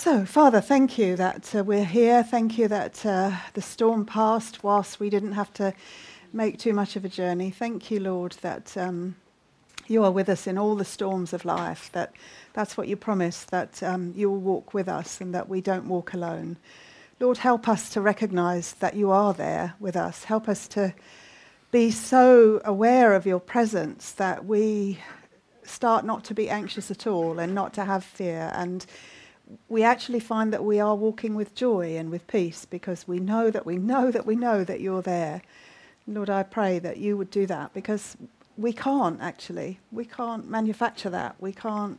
So, Father, thank you that uh, we're here. Thank you that uh, the storm passed whilst we didn't have to make too much of a journey. Thank you, Lord, that um, you are with us in all the storms of life. That that's what you promised, that um, you will walk with us and that we don't walk alone. Lord, help us to recognize that you are there with us. Help us to be so aware of your presence that we start not to be anxious at all and not to have fear and we actually find that we are walking with joy and with peace because we know that we know that we know that you're there. Lord, I pray that you would do that because we can't actually. We can't manufacture that. We can't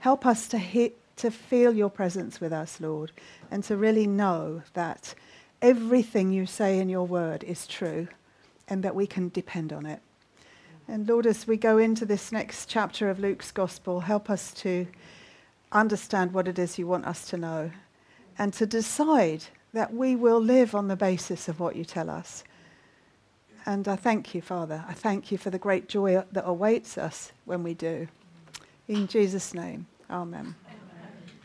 help us to hit, to feel your presence with us, Lord, and to really know that everything you say in your word is true and that we can depend on it. And Lord, as we go into this next chapter of Luke's gospel, help us to understand what it is you want us to know and to decide that we will live on the basis of what you tell us. And I thank you, Father. I thank you for the great joy that awaits us when we do. In Jesus' name, amen.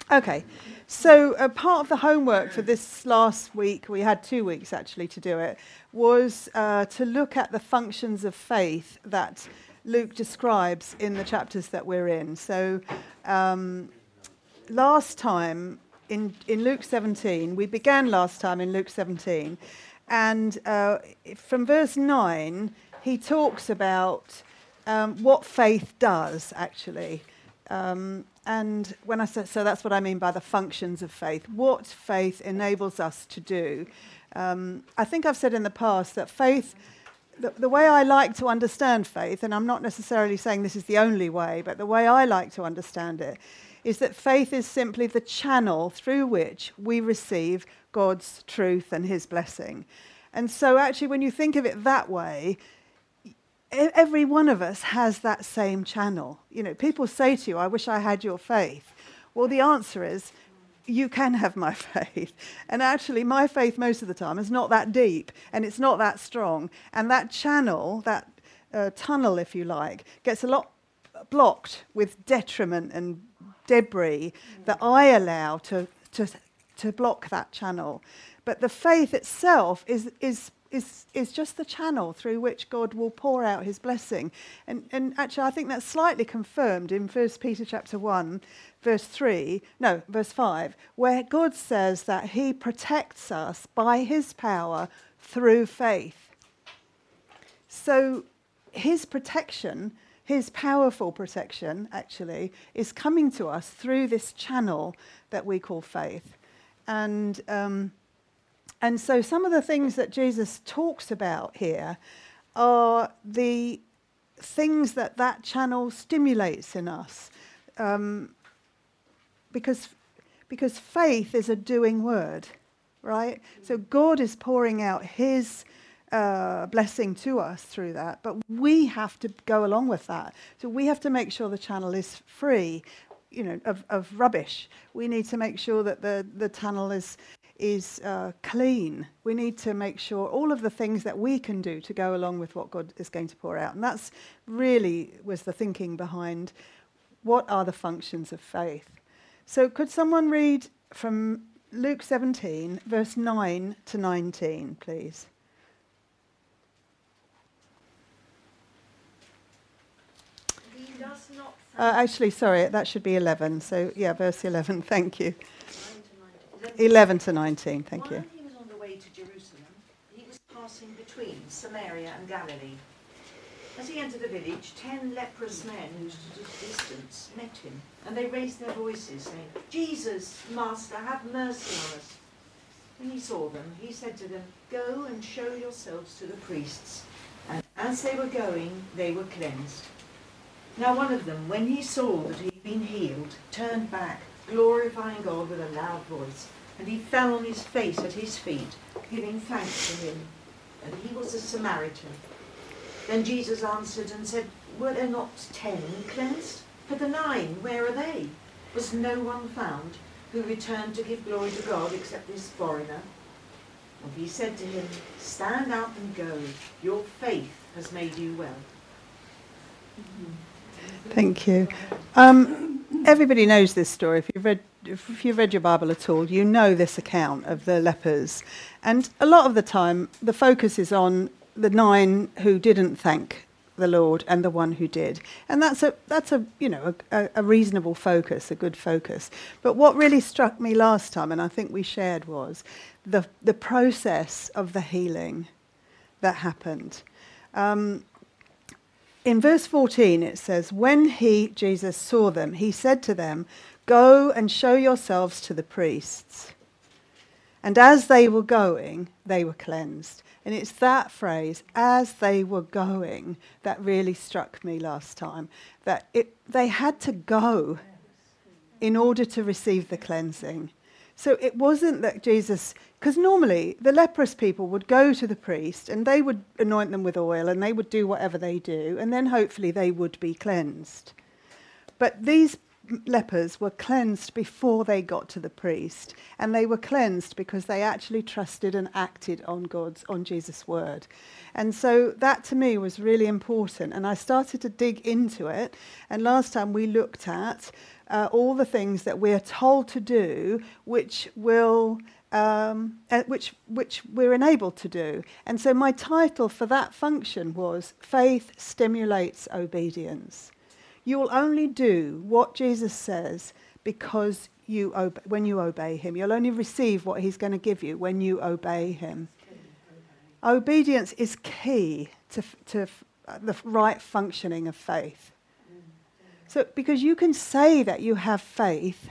Okay, so a part of the homework for this last week, we had two weeks actually to do it, was uh, to look at the functions of faith that Luke describes in the chapters that we're in. So um, last time in, in Luke 17, we began last time in Luke 17, and uh, from verse 9, he talks about um, what faith does, actually. Um, and when I say, so that's what I mean by the functions of faith, what faith enables us to do. Um, I think I've said in the past that faith, the, the way I like to understand faith, and I'm not necessarily saying this is the only way, but the way I like to understand it is that faith is simply the channel through which we receive God's truth and his blessing. And so, actually, when you think of it that way, every one of us has that same channel. You know, people say to you, I wish I had your faith. Well, the answer is, you can have my faith. And actually, my faith most of the time is not that deep and it's not that strong. And that channel, that uh, tunnel, if you like, gets a lot blocked with detriment and debris that I allow to, to, to block that channel. But the faith itself is, is, is, is just the channel through which God will pour out his blessing. And, and actually, I think that's slightly confirmed in 1 Peter chapter 1, verse 3, no, verse 5, where God says that he protects us by his power through faith. So his protection his powerful protection, actually, is coming to us through this channel that we call faith. And, um, and so some of the things that Jesus talks about here are the things that that channel stimulates in us. Um, because, because faith is a doing word, right? So God is pouring out his uh, blessing to us through that, but we have to go along with that. So we have to make sure the channel is free, you know, of, of rubbish. We need to make sure that the, the tunnel is is uh, clean. We need to make sure all of the things that we can do to go along with what God is going to pour out. And that's really was the thinking behind what are the functions of faith. So could someone read from Luke 17, verse 9 to 19, please? Uh, actually, sorry, that should be 11. So, yeah, verse 11. Thank you. 11 to 19. Thank While you. he was on the way to Jerusalem, he was passing between Samaria and Galilee. As he entered the village, ten leprous men who stood at a distance met him, and they raised their voices, saying, Jesus, Master, have mercy on us. When he saw them, he said to them, Go and show yourselves to the priests. And as they were going, they were cleansed. Now one of them, when he saw that he had been healed, turned back, glorifying God with a loud voice, and he fell on his face at his feet, giving thanks to him. And he was a Samaritan. Then Jesus answered and said, Were there not ten cleansed? For the nine, where are they? Was no one found who returned to give glory to God except this foreigner? And he said to him, Stand up and go. Your faith has made you well. Mm-hmm. Thank you. Um, everybody knows this story. If you've read if you've read your Bible at all, you know this account of the lepers. And a lot of the time, the focus is on the nine who didn't thank the Lord and the one who did. And that's a, that's a you know, a, a reasonable focus, a good focus. But what really struck me last time, and I think we shared, was the, the process of the healing that happened. Um, in verse 14, it says, When he, Jesus, saw them, he said to them, Go and show yourselves to the priests. And as they were going, they were cleansed. And it's that phrase, as they were going, that really struck me last time. That it, they had to go in order to receive the cleansing. So it wasn't that Jesus, because normally the leprous people would go to the priest and they would anoint them with oil and they would do whatever they do, and then hopefully they would be cleansed. But these lepers were cleansed before they got to the priest, and they were cleansed because they actually trusted and acted on God's, on Jesus' word. And so that to me was really important, and I started to dig into it. And last time we looked at uh, all the things that we're told to do, which will. Um, uh, which which we're enabled to do, and so my title for that function was "Faith Stimulates Obedience." You will only do what Jesus says because you when you obey him. You'll only receive what he's going to give you when you obey him. Obedience is key to, to the right functioning of faith. So, because you can say that you have faith,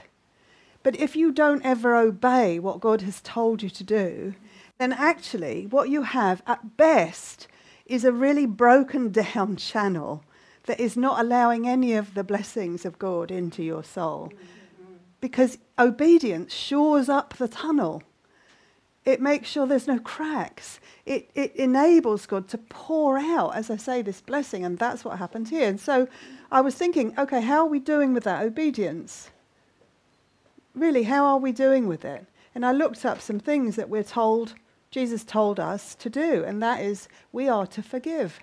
but if you don't ever obey what God has told you to do, then actually what you have at best is a really broken down channel that is not allowing any of the blessings of God into your soul. Because obedience shores up the tunnel. It makes sure there's no cracks. It, it enables God to pour out, as I say, this blessing. And that's what happened here. And so I was thinking, okay, how are we doing with that obedience? Really, how are we doing with it? And I looked up some things that we're told, Jesus told us to do. And that is, we are to forgive.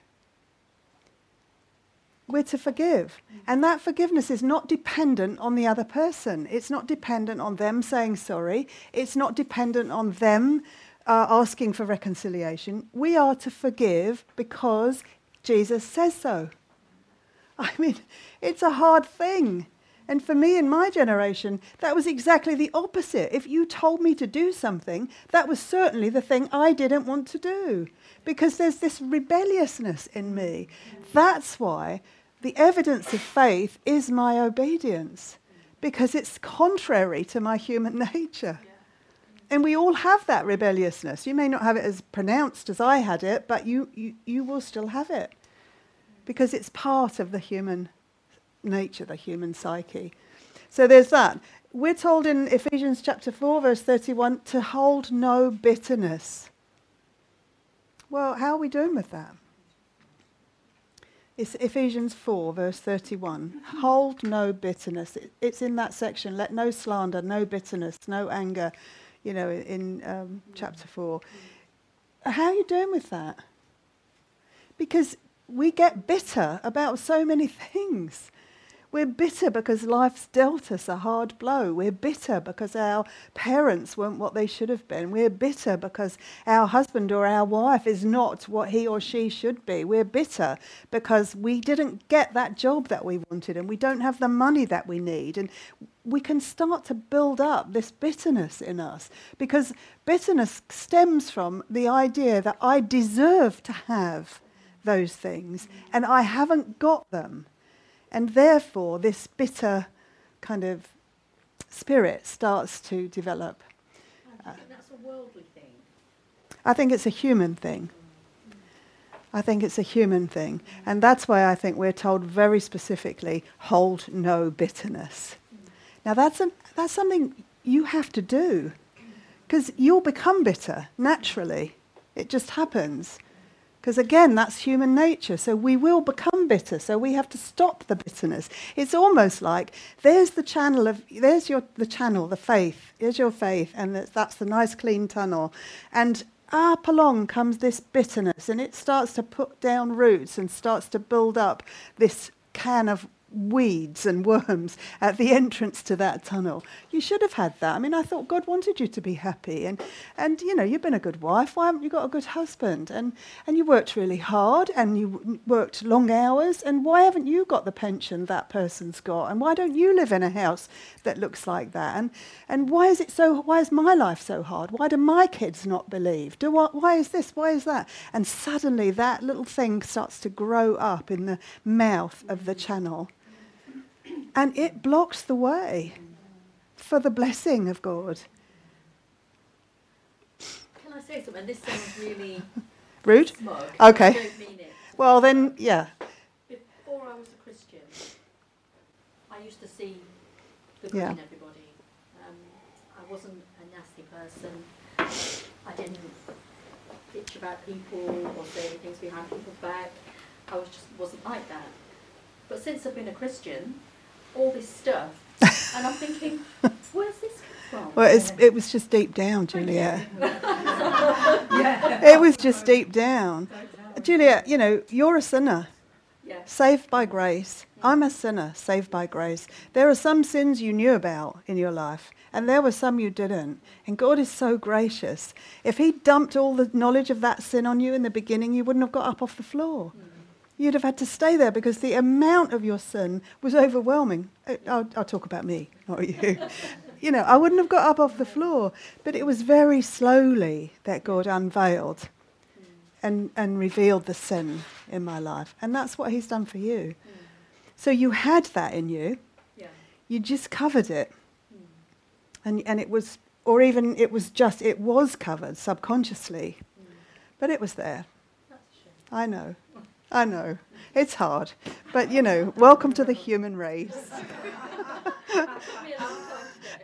We're to forgive. And that forgiveness is not dependent on the other person. It's not dependent on them saying sorry. It's not dependent on them uh, asking for reconciliation. We are to forgive because Jesus says so. I mean, it's a hard thing. And for me in my generation, that was exactly the opposite. If you told me to do something, that was certainly the thing I didn't want to do because there's this rebelliousness in me. That's why the evidence of faith is my obedience because it's contrary to my human nature. And we all have that rebelliousness. You may not have it as pronounced as I had it, but you, you, you will still have it because it's part of the human nature, the human psyche. So there's that. We're told in Ephesians chapter 4, verse 31, to hold no bitterness. Well, how are we doing with that? It's Ephesians 4, verse 31. Hold no bitterness. It's in that section. Let no slander, no bitterness, no anger, you know, in um, chapter 4. How are you doing with that? Because we get bitter about so many things. We're bitter because life's dealt us a hard blow. We're bitter because our parents weren't what they should have been. We're bitter because our husband or our wife is not what he or she should be. We're bitter because we didn't get that job that we wanted and we don't have the money that we need. And we can start to build up this bitterness in us because bitterness stems from the idea that I deserve to have those things and I haven't got them. And therefore, this bitter kind of spirit starts to develop. I think that's a worldly thing. I think it's a human thing. I think it's a human thing. And that's why I think we're told very specifically hold no bitterness. Now, that's, a, that's something you have to do because you'll become bitter naturally. It just happens. Because again, that's human nature. So we will become bitter. So we have to stop the bitterness. It's almost like there's the channel of there's your the channel, the faith. Here's your faith, and that's the nice clean tunnel. And up along comes this bitterness, and it starts to put down roots and starts to build up this can of weeds and worms at the entrance to that tunnel. You should have had that. I mean, I thought God wanted you to be happy. And, and you know, you've been a good wife. Why haven't you got a good husband? And, and you worked really hard and you worked long hours. And why haven't you got the pension that person's got? And why don't you live in a house that looks like that? And, and why is it so, why is my life so hard? Why do my kids not believe? Do I, why is this? Why is that? And suddenly that little thing starts to grow up in the mouth of the channel. And it blocks the way for the blessing of God. Can I say something? This sounds really Rude? smug. Okay. I don't mean it. Well, then, yeah. Before I was a Christian, I used to see the good Yeah. in everybody. Um, I wasn't a nasty person. I didn't bitch about people or say things behind people's back. I was just wasn't like that. But since I've been a Christian, all this stuff, and I'm thinking, where's this come from? Well, it's, it was just deep down, Juliet. It was just deep down. Juliet, you know, you're a sinner, yeah. saved by grace. I'm a sinner, saved by grace. There are some sins you knew about in your life, and there were some you didn't. And God is so gracious. If He dumped all the knowledge of that sin on you in the beginning, you wouldn't have got up off the floor. You'd have had to stay there because the amount of your sin was overwhelming. Uh, I'll, I'll talk about me, not you. you know, I wouldn't have got up off the floor. But it was very slowly that God unveiled and, and revealed the sin in my life. And that's what He's done for you. So you had that in you, Yeah. you just covered it. And, and it was, or even it was just, it was covered subconsciously. But it was there. That's a shame. I know. I know. It's hard. But, you know, welcome to the human race.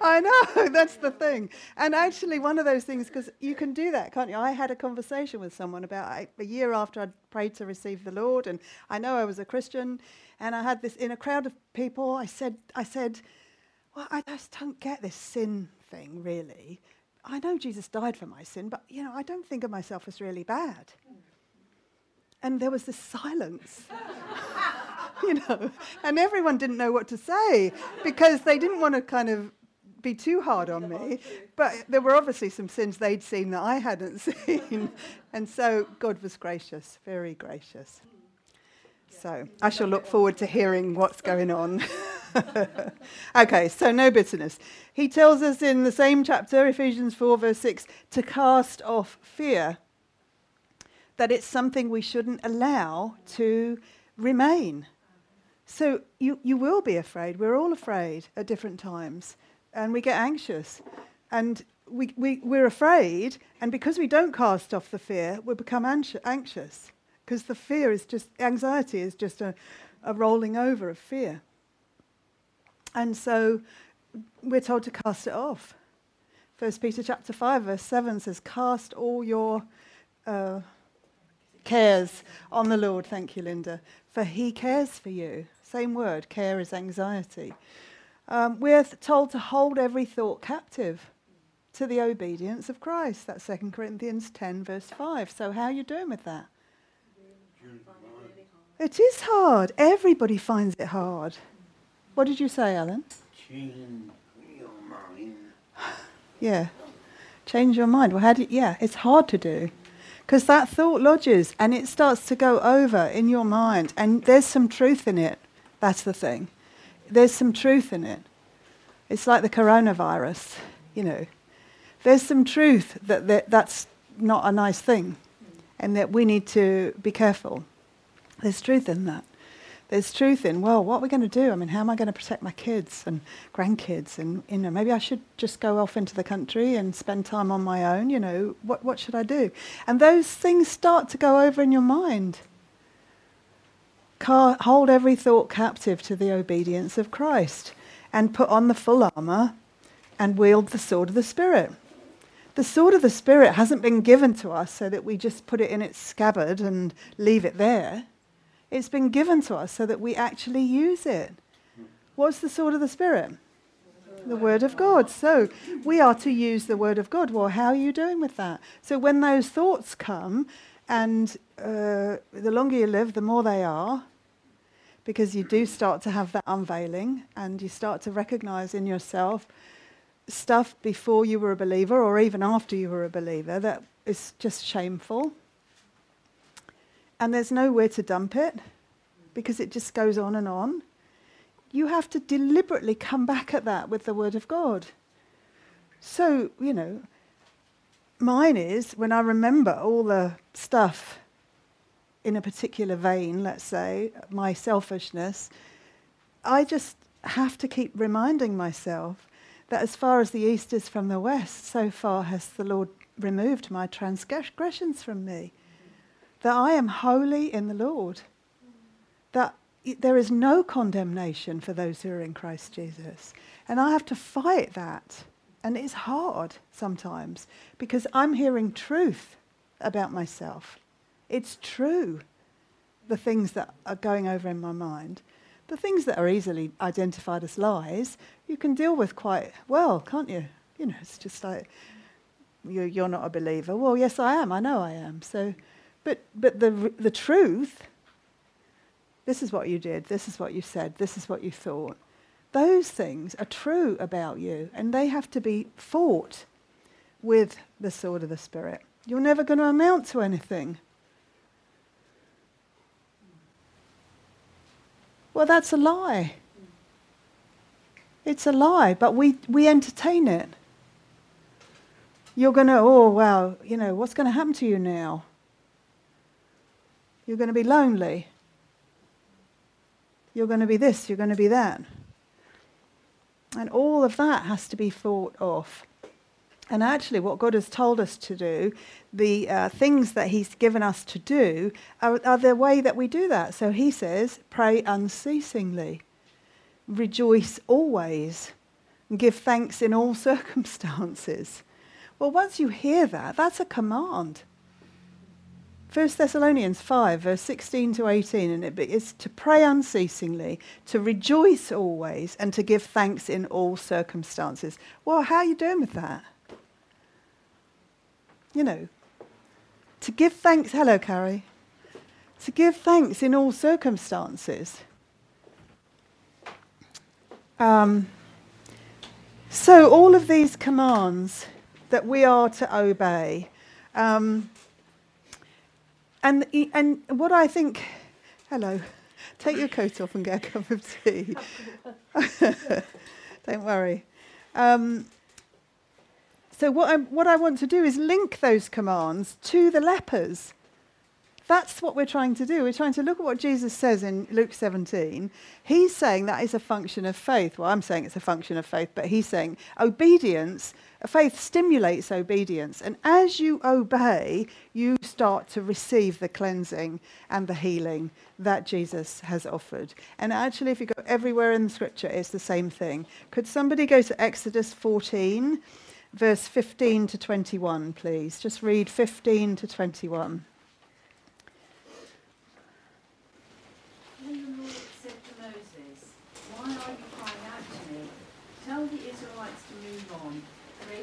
I know, that's the thing. And actually, one of those things, because you can do that, can't you? I had a conversation with someone about a- a year after I'd prayed to receive the Lord, and I know I was a Christian, and I had this in a crowd of people. I said, I said, well, I just don't get this sin thing, really. I know Jesus died for my sin, but, you know, I don't think of myself as really bad. And there was this silence. you know, and everyone didn't know what to say because they didn't want to kind of be too hard on me. But there were obviously some sins they'd seen that I hadn't seen. and so God was gracious, very gracious. So I shall look forward to hearing what's going on. okay, so no bitterness. He tells us in the same chapter, Ephesians 4, verse 6, to cast off fear. That it's something we shouldn't allow to remain. So you, you will be afraid. We're all afraid at different times. And we get anxious. And we, we, we're afraid. And because we don't cast off the fear, we become anxi- anxious. Because the fear is just, anxiety is just a, a rolling over of fear. And so we're told to cast it off. First Peter chapter 5, verse 7 says, Cast all your uh, cares on the Lord. Thank you, Linda. For he cares for you. Same word, care is anxiety. Um, we're told to hold every thought captive to the obedience of Christ. That's 2 Corinthians 10, verse 5. So, how are you doing with that? It is hard. Everybody finds it hard. What did you say, Alan? Change your mind. Yeah. Change your mind. Well, how do you, yeah, it's hard to do. Because that thought lodges and it starts to go over in your mind. And there's some truth in it. That's the thing. There's some truth in it. It's like the coronavirus, you know. There's some truth that, that that's not a nice thing and that we need to be careful. There's truth in that. There's truth in, well, what are we going to do? I mean, how am I going to protect my kids and grandkids? And, you know, maybe I should just go off into the country and spend time on my own. You know, what, what should I do? And those things start to go over in your mind. Car- hold every thought captive to the obedience of Christ and put on the full armour and wield the sword of the Spirit. The sword of the Spirit hasn't been given to us so that we just put it in its scabbard and leave it there. It's been given to us so that we actually use it. What's the sword of the Spirit? The Word of God. So we are to use the Word of God. Well, how are you doing with that? So when those thoughts come, and uh, the longer you live, the more they are, because you do start to have that unveiling and you start to recognize in yourself stuff before you were a believer or even after you were a believer that is just shameful. And there's nowhere to dump it because it just goes on and on. You have to deliberately come back at that with the Word of God. So, you know, mine is when I remember all the stuff in a particular vein, let's say, my selfishness, I just have to keep reminding myself that as far as the east is from the west, so far has the Lord removed my transgressions from me. That I am holy in the Lord. That there is no condemnation for those who are in Christ Jesus. And I have to fight that. And it's hard sometimes because I'm hearing truth about myself. It's true, the things that are going over in my mind. The things that are easily identified as lies, you can deal with quite well, can't you? You know, it's just like, you're, not a believer. Well, yes, I am. I know I am. So, but, but the, the truth, this is what you did, this is what you said, this is what you thought. Those things are true about you, and they have to be fought with the sword of the Spirit. You're never going to amount to anything. Well, that's a lie. It's a lie, but we, we entertain it. You're going to, oh, wow, you know, what's going to happen to you now? You're going to be lonely. You're going to be this, you're going to be that. And all of that has to be fought off. And actually, what God has told us to do, the uh, things that He's given us to do, are, are the way that we do that. So He says, pray unceasingly, rejoice always, and give thanks in all circumstances. Well, once you hear that, that's a command. 1 Thessalonians 5, verse 16 to 18, and it is to pray unceasingly, to rejoice always, and to give thanks in all circumstances. Well, how are you doing with that? You know, to give thanks, hello, Carrie, to give thanks in all circumstances. Um, so, all of these commands that we are to obey. Um, and, and what I think, hello, take your coat off and get a cup of tea. Don't worry. Um, so, what I, what I want to do is link those commands to the lepers. That's what we're trying to do. We're trying to look at what Jesus says in Luke 17. He's saying that is a function of faith. Well, I'm saying it's a function of faith, but he's saying obedience Faith stimulates obedience, and as you obey, you start to receive the cleansing and the healing that Jesus has offered. And actually, if you go everywhere in the scripture, it's the same thing. Could somebody go to Exodus 14, verse 15 to 21, please? Just read 15 to 21. Then the Lord said to Moses, Why are you crying out to me? Tell the Israelites to move on raise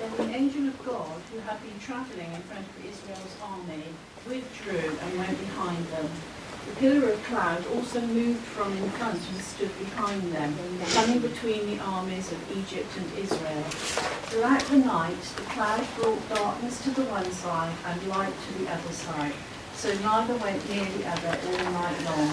Then the angel of God, who had been travelling in front of Israel's army, withdrew and went behind them. The pillar of cloud also moved from in front and stood behind them, coming between the armies of Egypt and Israel. Throughout the night, the cloud brought darkness to the one side and light to the other side, so neither went near the other all night long.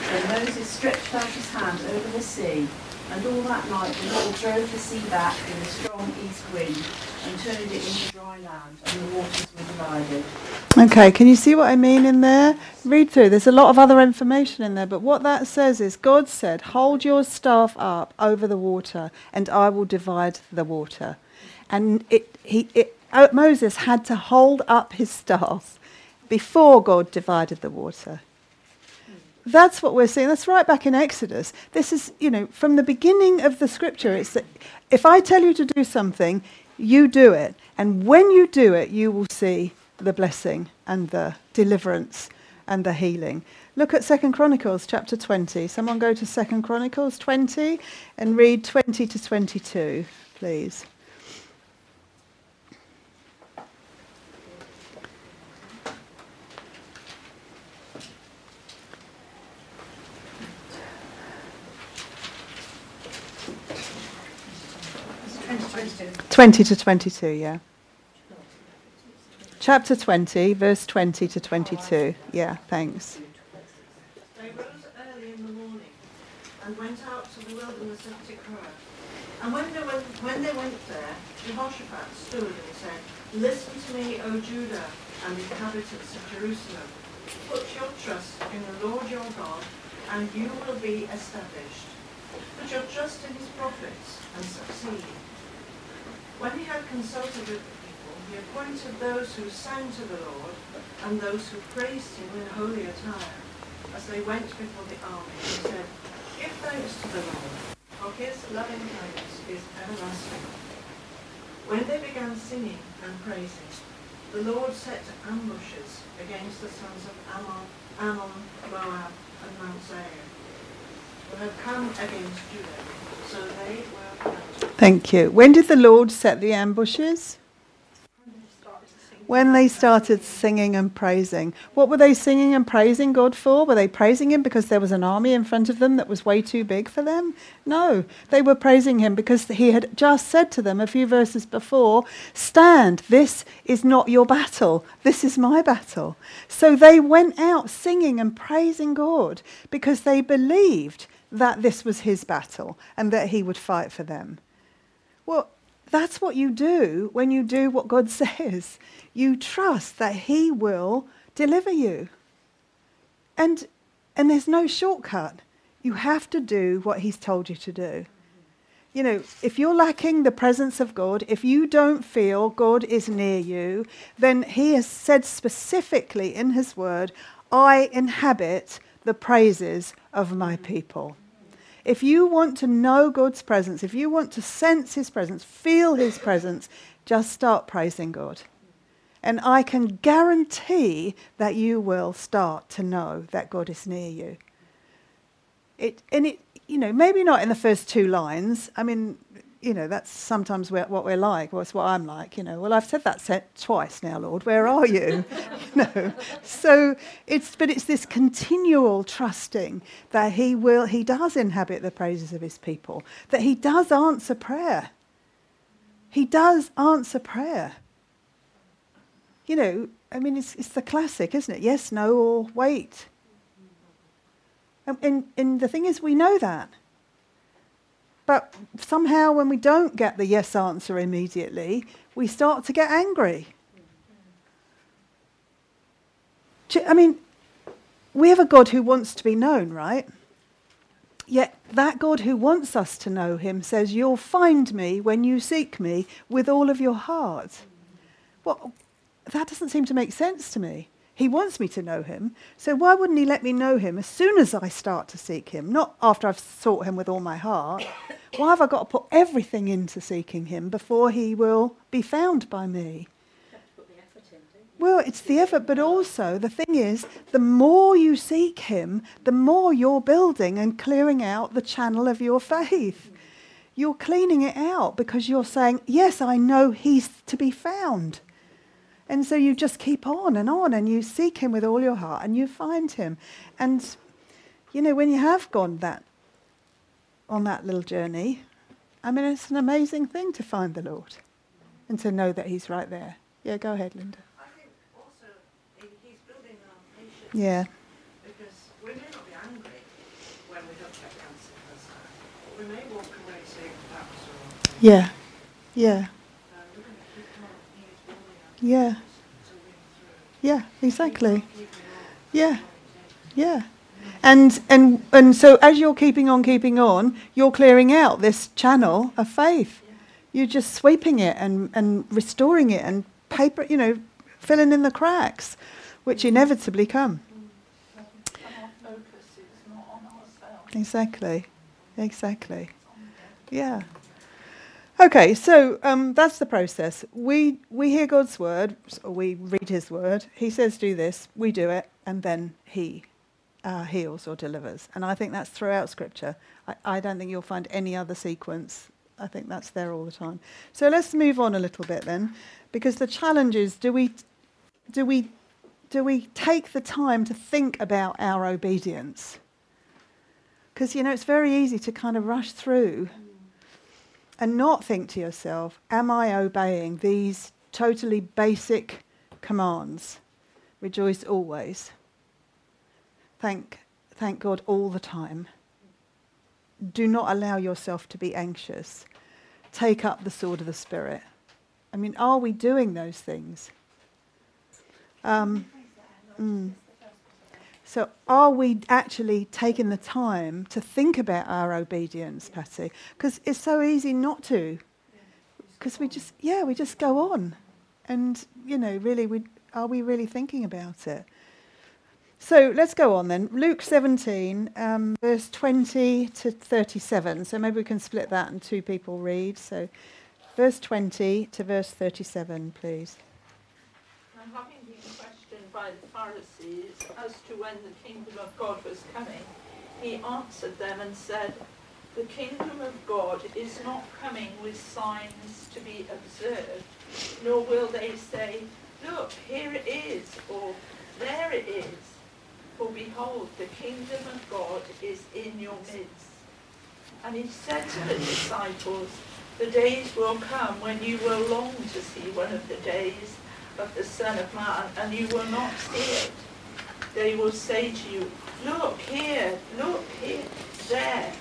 Then Moses stretched out his hand over the sea, and all that night the Lord drove the sea back with a strong east wind and turned it into dry land, and the waters were divided. Okay, can you see what I mean in there? Read through. There's a lot of other information in there, but what that says is God said, Hold your staff up over the water, and I will divide the water. And it, he, it, uh, Moses had to hold up his staff before God divided the water. That's what we're seeing. That's right back in Exodus. This is, you know, from the beginning of the scripture, it's that if I tell you to do something, you do it. And when you do it, you will see the blessing and the deliverance and the healing. Look at Second Chronicles chapter 20. Someone go to Second Chronicles 20 and read 20 to 22, please. It's 2022. 20 to 22, yeah. Chapter 20, verse 20 to 22. Yeah, thanks. They rose early in the morning and went out to the wilderness of Tekoa. And when they went, when they went there, Jehoshaphat stood and said, Listen to me, O Judah and inhabitants of Jerusalem. Put your trust in the Lord your God, and you will be established. Put your trust in his prophets and succeed. When he had consulted with the people, he appointed those who sang to the Lord and those who praised him in holy attire as they went before the army. He said, Give thanks to the Lord, for his loving kindness is everlasting. When they began singing and praising, the Lord set ambushes against the sons of Ammon, Ammon Moab, and Mount Seir, who had come against Judah, so they were. Thank you. When did the Lord set the ambushes? When they started singing and praising. What were they singing and praising God for? Were they praising Him because there was an army in front of them that was way too big for them? No. They were praising Him because He had just said to them a few verses before Stand, this is not your battle, this is my battle. So they went out singing and praising God because they believed that this was His battle and that He would fight for them. Well, that's what you do when you do what God says. You trust that He will deliver you. And, and there's no shortcut. You have to do what He's told you to do. You know, if you're lacking the presence of God, if you don't feel God is near you, then He has said specifically in His word, I inhabit the praises of my people. If you want to know God's presence, if you want to sense His presence, feel His presence, just start praising God. And I can guarantee that you will start to know that God is near you. It, and it, you know, maybe not in the first two lines. I mean, you know, that's sometimes what we're like. Well, that's what I'm like. You know, well, I've said that set twice now, Lord. Where are you? you know, so it's but it's this continual trusting that He will, He does inhabit the praises of His people. That He does answer prayer. He does answer prayer. You know, I mean, it's, it's the classic, isn't it? Yes, no, or wait. And, and, and the thing is, we know that. But somehow, when we don't get the yes answer immediately, we start to get angry. I mean, we have a God who wants to be known, right? Yet that God who wants us to know him says, You'll find me when you seek me with all of your heart. Well, that doesn't seem to make sense to me. He wants me to know him, so why wouldn't he let me know him as soon as I start to seek him, not after I've sought him with all my heart? Why have I got to put everything into seeking him before he will be found by me? Well, it's the effort, but also the thing is, the more you seek him, the more you're building and clearing out the channel of your faith. You're cleaning it out because you're saying, Yes, I know he's to be found. And so you just keep on and on and you seek him with all your heart and you find him. And, you know, when you have gone that, on that little journey, I mean, it's an amazing thing to find the Lord and to know that he's right there. Yeah, go ahead, Linda. I think also he's building our patience. Yeah, Because we may not be angry when we don't get the answer first time. We may walk away saying was yeah, yeah, And we're going to keep on. He's building our yeah, yeah, exactly. Yeah, yeah. And, and, and so as you're keeping on, keeping on, you're clearing out this channel of faith. You're just sweeping it and, and restoring it and paper, you know, filling in the cracks, which inevitably come. Exactly. Exactly. Yeah. Okay, so um, that's the process. We we hear God's word, or we read His word. He says, "Do this." We do it, and then He uh, heals or delivers. And I think that's throughout Scripture. I, I don't think you'll find any other sequence. I think that's there all the time. So let's move on a little bit then, because the challenge is: do we do we do we take the time to think about our obedience? Because you know it's very easy to kind of rush through and not think to yourself, am I obeying these totally basic commands? Rejoice always. Thank, thank God all the time. Do not allow yourself to be anxious. Take up the sword of the Spirit. I mean, are we doing those things? Um, mm. So, are we actually taking the time to think about our obedience, Patty? Because it's so easy not to. Because we just, yeah, we just go on. And, you know, really, we, are we really thinking about it? So let's go on then. Luke 17, um, verse 20 to 37. So maybe we can split that and two people read. So verse 20 to verse 37, please. And having been questioned by the Pharisees as to when the kingdom of God was coming, he answered them and said, The kingdom of God is not coming with signs to be observed, nor will they say, Look, here it is, or there it is. For behold, the kingdom of God is in your midst. And he said to the disciples, The days will come when you will long to see one of the days of the Son of Man, and you will not see it. They will say to you, Look here, look here, there.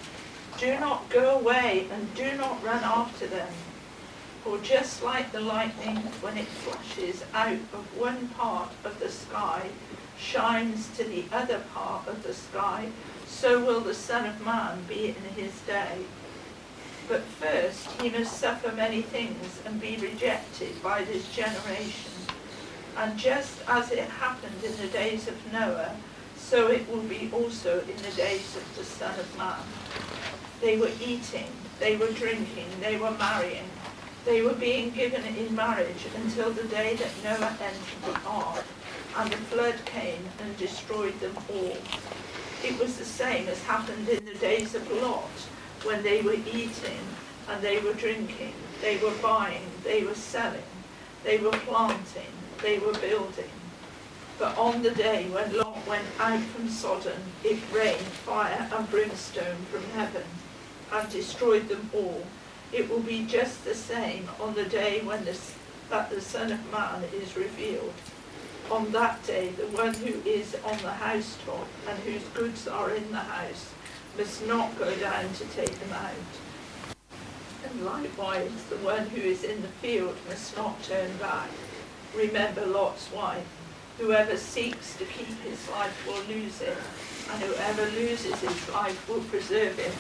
Do not go away and do not run after them. For just like the lightning, when it flashes out of one part of the sky, shines to the other part of the sky, so will the Son of Man be in his day. But first he must suffer many things and be rejected by this generation. And just as it happened in the days of Noah, so it will be also in the days of the Son of Man. They were eating, they were drinking, they were marrying, they were being given in marriage until the day that Noah entered the ark, and the flood came and destroyed them all. It was the same as happened in the days of Lot, when they were eating and they were drinking, they were buying, they were selling, they were planting, they were building. But on the day when Lot went out from Sodom, it rained fire and brimstone from heaven and destroyed them all. It will be just the same on the day when the, that the Son of Man is revealed. On that day, the one who is on the housetop and whose goods are in the house must not go down to take them out. And likewise, the one who is in the field must not turn back. Remember Lot's wife. Whoever seeks to keep his life will lose it, and whoever loses his life will preserve it.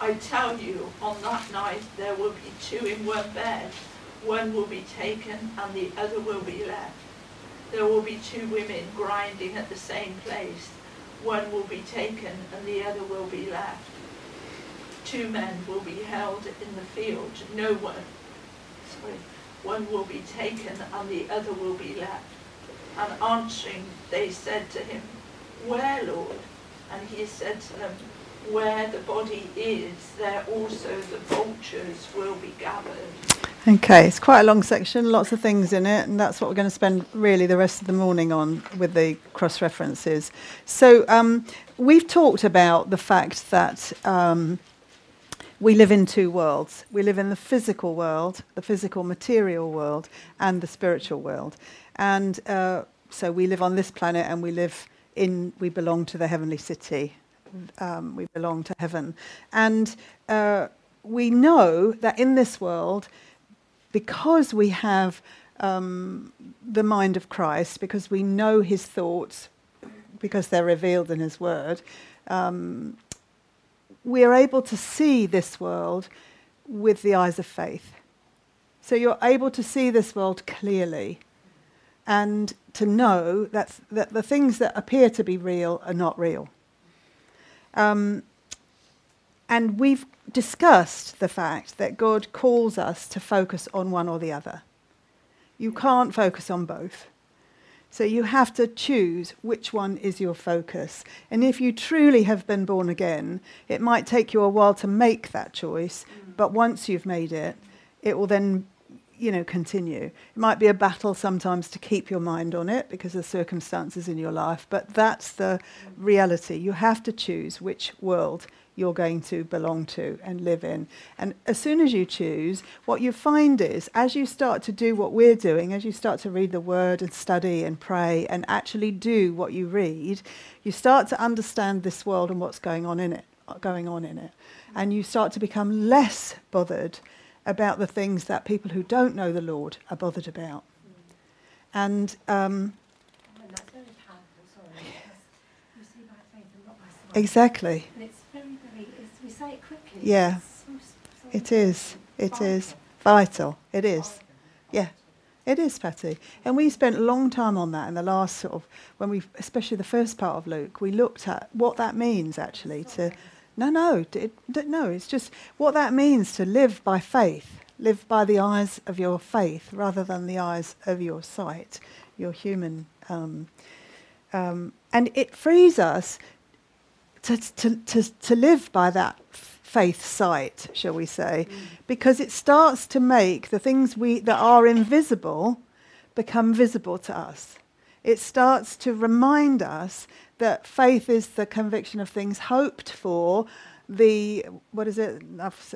I tell you, on that night there will be two in one bed. One will be taken and the other will be left. There will be two women grinding at the same place. One will be taken and the other will be left. Two men will be held in the field. No one, sorry, one will be taken and the other will be left. And answering, they said to him, Where, Lord? And he said to them, Where the body is, there also the vultures will be gathered. Okay, it's quite a long section, lots of things in it, and that's what we're going to spend really the rest of the morning on with the cross references. So, um, we've talked about the fact that um, we live in two worlds. We live in the physical world, the physical material world, and the spiritual world. And uh, so we live on this planet and we live in, we belong to the heavenly city. Um, we belong to heaven. And uh, we know that in this world, because we have um, the mind of Christ, because we know his thoughts, because they're revealed in his word, um, we are able to see this world with the eyes of faith. So you're able to see this world clearly and to know that, that the things that appear to be real are not real. Um, And we've discussed the fact that God calls us to focus on one or the other. You can't focus on both. So you have to choose which one is your focus. And if you truly have been born again, it might take you a while to make that choice, but once you've made it, it will then you know continue. It might be a battle sometimes to keep your mind on it because of circumstances in your life, but that's the reality. You have to choose which world you're going to belong to and live in. And as soon as you choose, what you find is as you start to do what we're doing, as you start to read the word and study and pray and actually do what you read, you start to understand this world and what's going on in it, going on in it. And you start to become less bothered about the things that people who don't know the Lord are bothered about. And um, And Yeah. It is. It is vital. It is. Yeah, it is, Patty. And we spent a long time on that in the last sort of when we, especially the first part of Luke, we looked at what that means actually to. No, no, d- no. It's just what that means to live by faith, live by the eyes of your faith rather than the eyes of your sight, your human. Um, um, and it frees us to, to, to, to live by that faith sight, shall we say, because it starts to make the things we, that are invisible become visible to us. It starts to remind us that faith is the conviction of things hoped for, the, what is it?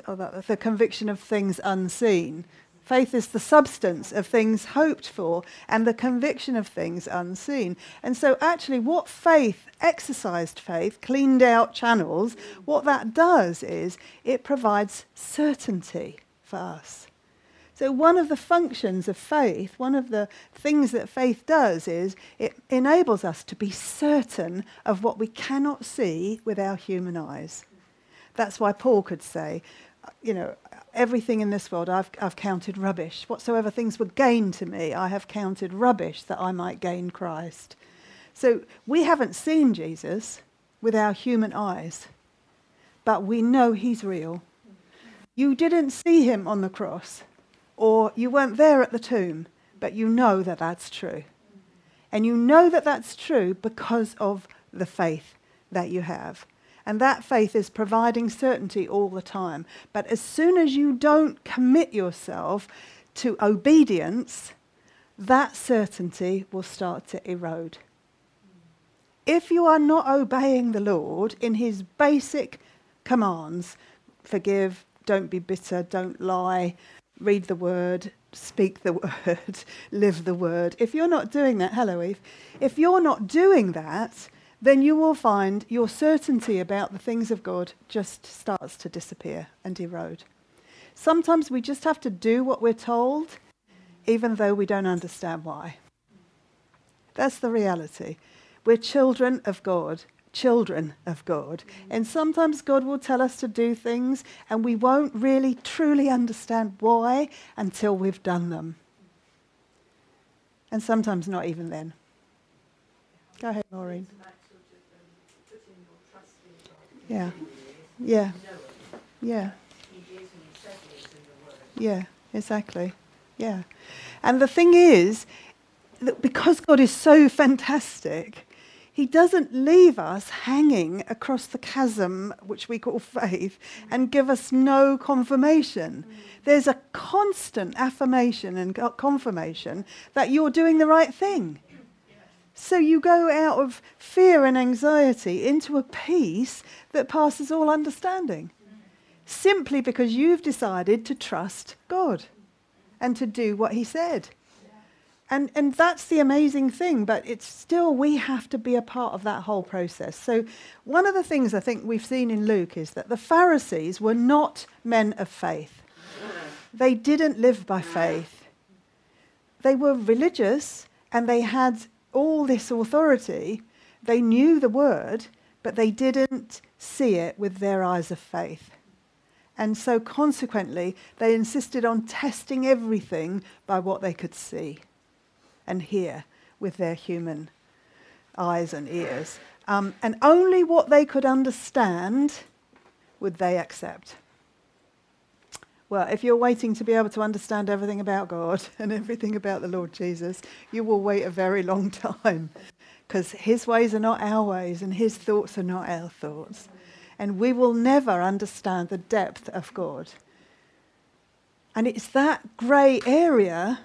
Oh, The conviction of things unseen. Faith is the substance of things hoped for and the conviction of things unseen. And so, actually, what faith, exercised faith, cleaned out channels, what that does is it provides certainty for us. So, one of the functions of faith, one of the things that faith does is it enables us to be certain of what we cannot see with our human eyes. That's why Paul could say, you know, everything in this world I've, I've counted rubbish. Whatsoever things were gain to me, I have counted rubbish that I might gain Christ. So we haven't seen Jesus with our human eyes, but we know he's real. You didn't see him on the cross, or you weren't there at the tomb, but you know that that's true. And you know that that's true because of the faith that you have. And that faith is providing certainty all the time. But as soon as you don't commit yourself to obedience, that certainty will start to erode. If you are not obeying the Lord in his basic commands forgive, don't be bitter, don't lie, read the word, speak the word, live the word. If you're not doing that, hello, Eve, if you're not doing that, then you will find your certainty about the things of God just starts to disappear and erode. Sometimes we just have to do what we're told, even though we don't understand why. That's the reality. We're children of God, children of God. And sometimes God will tell us to do things, and we won't really truly understand why until we've done them. And sometimes not even then. Go ahead, Maureen. Yeah. Yeah. Yeah. Yeah, exactly. Yeah. And the thing is, that because God is so fantastic, He doesn't leave us hanging across the chasm, which we call faith, and give us no confirmation. There's a constant affirmation and confirmation that you're doing the right thing. So you go out of fear and anxiety into a peace that passes all understanding, simply because you've decided to trust God and to do what He said. And, and that's the amazing thing, but it's still, we have to be a part of that whole process. So, one of the things I think we've seen in Luke is that the Pharisees were not men of faith. They didn't live by faith. They were religious and they had all this authority. They knew the word, but they didn't see it with their eyes of faith. And so, consequently, they insisted on testing everything by what they could see and hear with their human eyes and ears. Um, and only what they could understand would they accept? Well, if you're waiting to be able to understand everything about God and everything about the Lord Jesus, you will wait a very long time because his ways are not our ways and his thoughts are not our thoughts. And we will never understand the depth of God. And it's that grey area,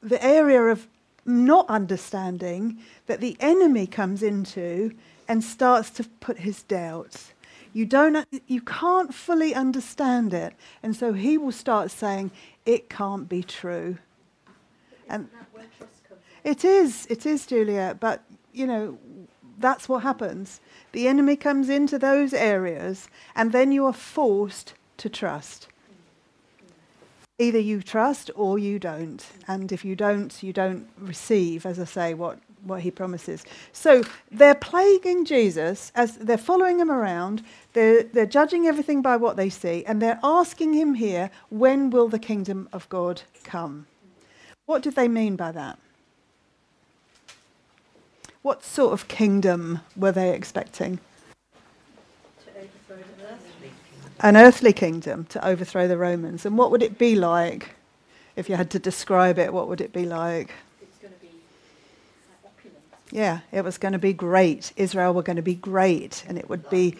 the area of not understanding, that the enemy comes into and starts to put his doubts. You, don't, you can't fully understand it. And so he will start saying, it can't be true. And it is, it is, Julia, but, you know, that's what happens. The enemy comes into those areas, and then you are forced to trust. Either you trust or you don't. And if you don't, you don't receive, as I say, what, what he promises. So they're plaguing Jesus as they're following him around. They're, they're judging everything by what they see. And they're asking him here, when will the kingdom of God come? What did they mean by that? What sort of kingdom were they expecting? An earthly kingdom to overthrow the Romans. And what would it be like? If you had to describe it, what would it be like? It's going to be opulent. Yeah, it was going to be great. Israel were going to be great, and it would be,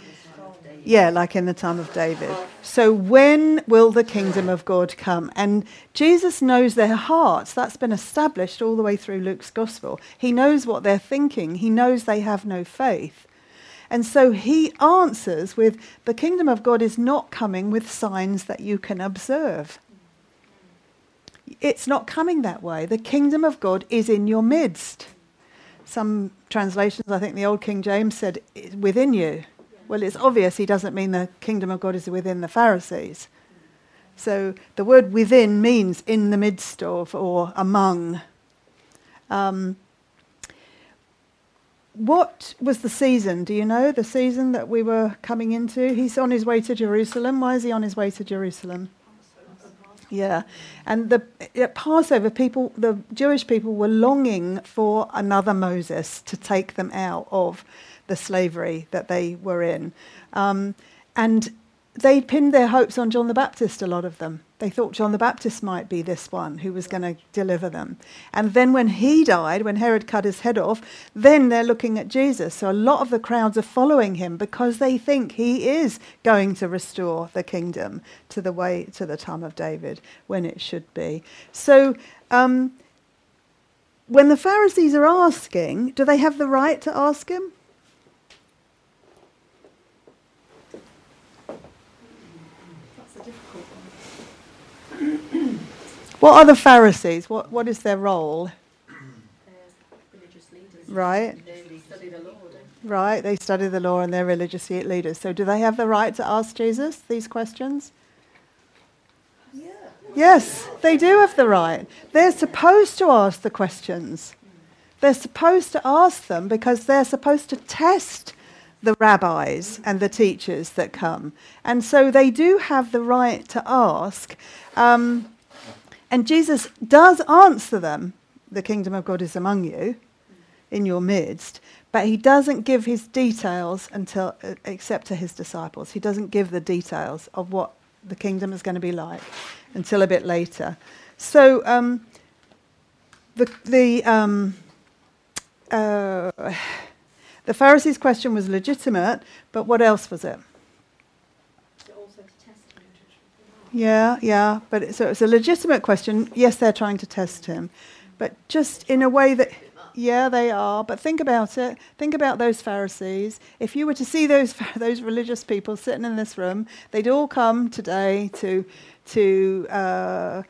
yeah, like in the time of David. So, when will the kingdom of God come? And Jesus knows their hearts. That's been established all the way through Luke's gospel. He knows what they're thinking, he knows they have no faith. And so he answers with the kingdom of God is not coming with signs that you can observe. It's not coming that way. The kingdom of God is in your midst. Some translations, I think the Old King James said, within you. Well, it's obvious he doesn't mean the kingdom of God is within the Pharisees. So the word within means in the midst of or among. Um, what was the season? Do you know the season that we were coming into? He's on his way to Jerusalem. Why is he on his way to Jerusalem? Yeah, and the at Passover, people, the Jewish people, were longing for another Moses to take them out of the slavery that they were in, um, and they pinned their hopes on John the Baptist. A lot of them. They thought John the Baptist might be this one who was going to deliver them. And then when he died, when Herod cut his head off, then they're looking at Jesus. So a lot of the crowds are following him because they think he is going to restore the kingdom to the way to the time of David when it should be. So um, when the Pharisees are asking, do they have the right to ask him? What are the Pharisees? What, what is their role? Right. They study the law, Right, they study the law and they're religious leaders. So, do they have the right to ask Jesus these questions? Yeah. Yes, they do have the right. They're supposed to ask the questions. They're supposed to ask them because they're supposed to test the rabbis and the teachers that come. And so they do have the right to ask. Um, and Jesus does answer them the kingdom of God is among you, in your midst, but he doesn't give his details until, uh, except to his disciples. He doesn't give the details of what the kingdom is going to be like until a bit later. So um, the, the, um, uh, the Pharisees' question was legitimate, but what else was it? also to test him. Yeah, yeah, but it, so it's a legitimate question. Yes, they're trying to test him, but just in a way that, yeah, they are. But think about it. Think about those Pharisees. If you were to see those those religious people sitting in this room, they'd all come today to to uh,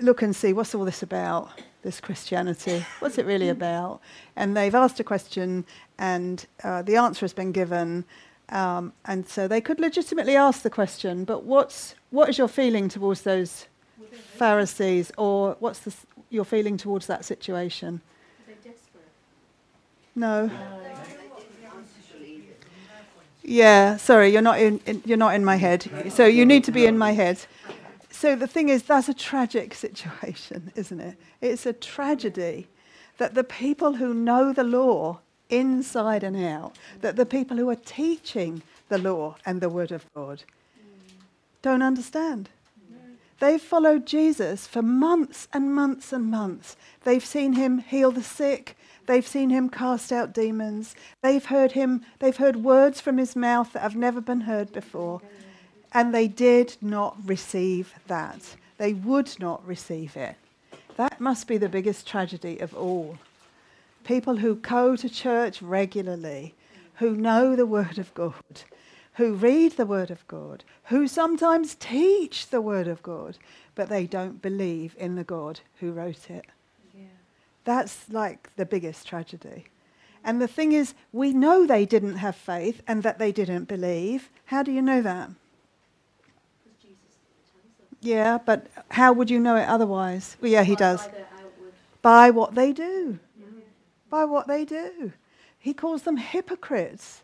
look and see what's all this about. This Christianity, what's it really about? And they've asked a question, and uh, the answer has been given. Um, and so they could legitimately ask the question, but what's, what is your feeling towards those Pharisees, or what's the, your feeling towards that situation? Are they desperate? No. Yeah, sorry, you're not in, in, you're not in my head. So you need to be in my head. So the thing is, that's a tragic situation, isn't it? It's a tragedy that the people who know the law inside and out, that the people who are teaching the law and the word of God. Don't understand. They've followed Jesus for months and months and months. They've seen him heal the sick. They've seen him cast out demons. They've heard him, they've heard words from his mouth that have never been heard before. And they did not receive that. They would not receive it. That must be the biggest tragedy of all. People who go to church regularly, who know the Word of God, who read the Word of God, who sometimes teach the Word of God, but they don't believe in the God who wrote it. Yeah. That's like the biggest tragedy. And the thing is, we know they didn't have faith and that they didn't believe. How do you know that? Because Jesus tells us. Yeah, but how would you know it otherwise? Well, yeah, he By- does. By. By what they do. By what they do. He calls them hypocrites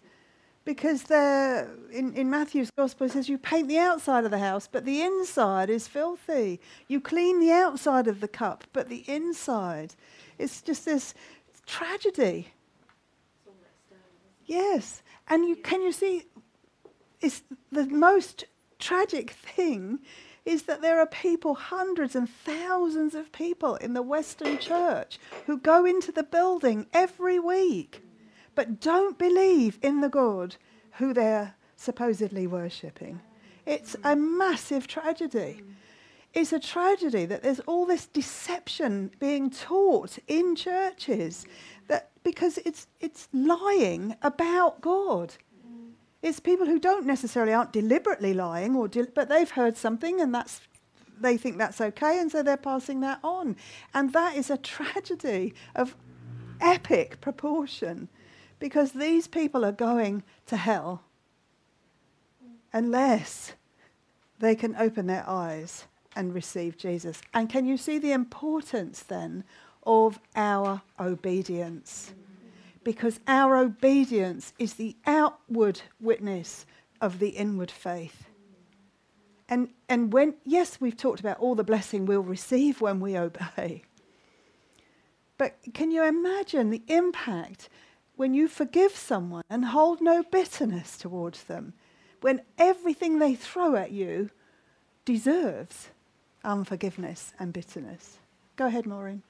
because they're, in, in Matthew's gospel, he says you paint the outside of the house, but the inside is filthy. You clean the outside of the cup, but the inside. It's just this tragedy. Yes. And you can you see it's the most tragic thing is that there are people, hundreds and thousands of people in the Western church who go into the building every week but don't believe in the God who they're supposedly worshipping. It's a massive tragedy. It's a tragedy that there's all this deception being taught in churches that because it's it's lying about God. It's people who don't necessarily aren't deliberately lying, or de- but they've heard something and that's they think that's okay, and so they're passing that on, and that is a tragedy of epic proportion, because these people are going to hell unless they can open their eyes and receive Jesus. And can you see the importance then of our obedience? Because our obedience is the outward witness of the inward faith. And, and when, yes, we've talked about all the blessing we'll receive when we obey. But can you imagine the impact when you forgive someone and hold no bitterness towards them? When everything they throw at you deserves unforgiveness and bitterness. Go ahead, Maureen.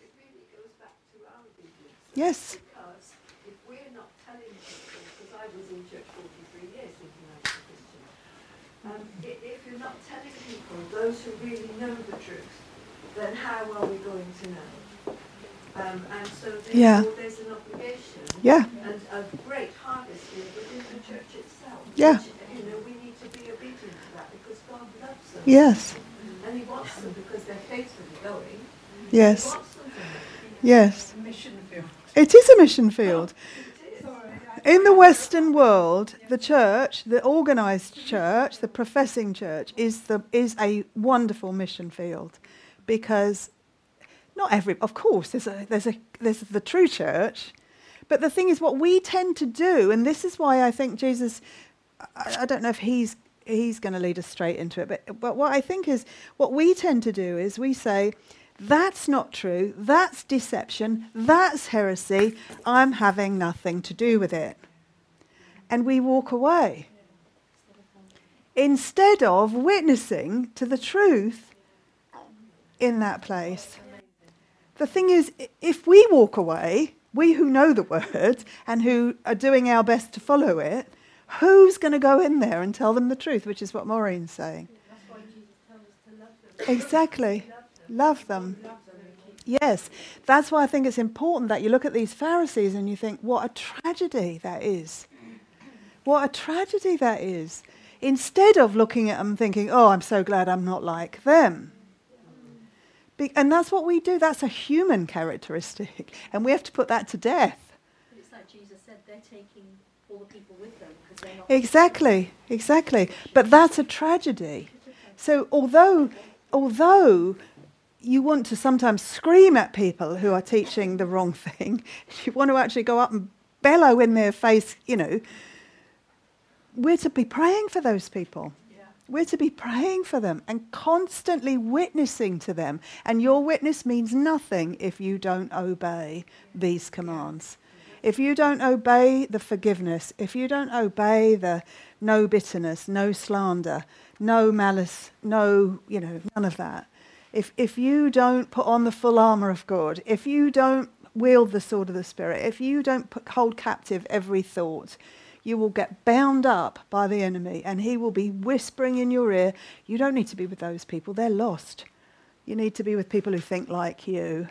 It really goes back to our obedience. Yes. Because if we're not telling people, because I was in church 43 years thinking I was a Christian, um, if you're not telling people, those who really know the truth, then how are we going to know? Um, and so therefore Yeah. there's an obligation Yeah. and a great harvest here within the church itself. Yeah. Which, you know, we need to be obedient to that because God loves them. Yes. And He wants them because they're faithfully going. Yes. He wants them to. Yes. mission field. It is a mission field. In the Western world, the church, the organized church, the professing church, is, the, is a wonderful mission field because not every, of course, there's, a, there's, a, there's the true church, but the thing is, what we tend to do, and this is why I think Jesus, I, I don't know if he's, he's going to lead us straight into it, but, but what I think is, what we tend to do is we say, that's not true, that's deception, that's heresy, I'm having nothing to do with it. And we walk away instead of witnessing to the truth in that place. The thing is, if we walk away, we who know the word and who are doing our best to follow it, who's going to go in there and tell them the truth, which is what Maureen's saying? Exactly. Love them. Love them and keep Yes, that's why I think it's important that you look at these Pharisees and you think, what a tragedy that is. What a tragedy that is. Instead of looking at them thinking, oh, I'm so glad I'm not like them. Be- and that's what we do. That's a human characteristic. And we have to put that to death. But it's like Jesus said, they're taking all the people with them because they're not. Exactly, exactly. But that's a tragedy. So although, although you want to sometimes scream at people who are teaching the wrong thing, you want to actually go up and bellow in their face, you know, we're to be praying for those people. Yeah. We're to be praying for them and constantly witnessing to them. And your witness means nothing if you don't obey these commands. If you don't obey the forgiveness, if you don't obey the no bitterness, no slander, no malice, no, you know, none of that. If, if you don't put on the full armour of God, if you don't wield the sword of the Spirit, if you don't put, hold captive every thought, you will get bound up by the enemy and he will be whispering in your ear, You don't need to be with those people, they're lost. You need to be with people who think like you.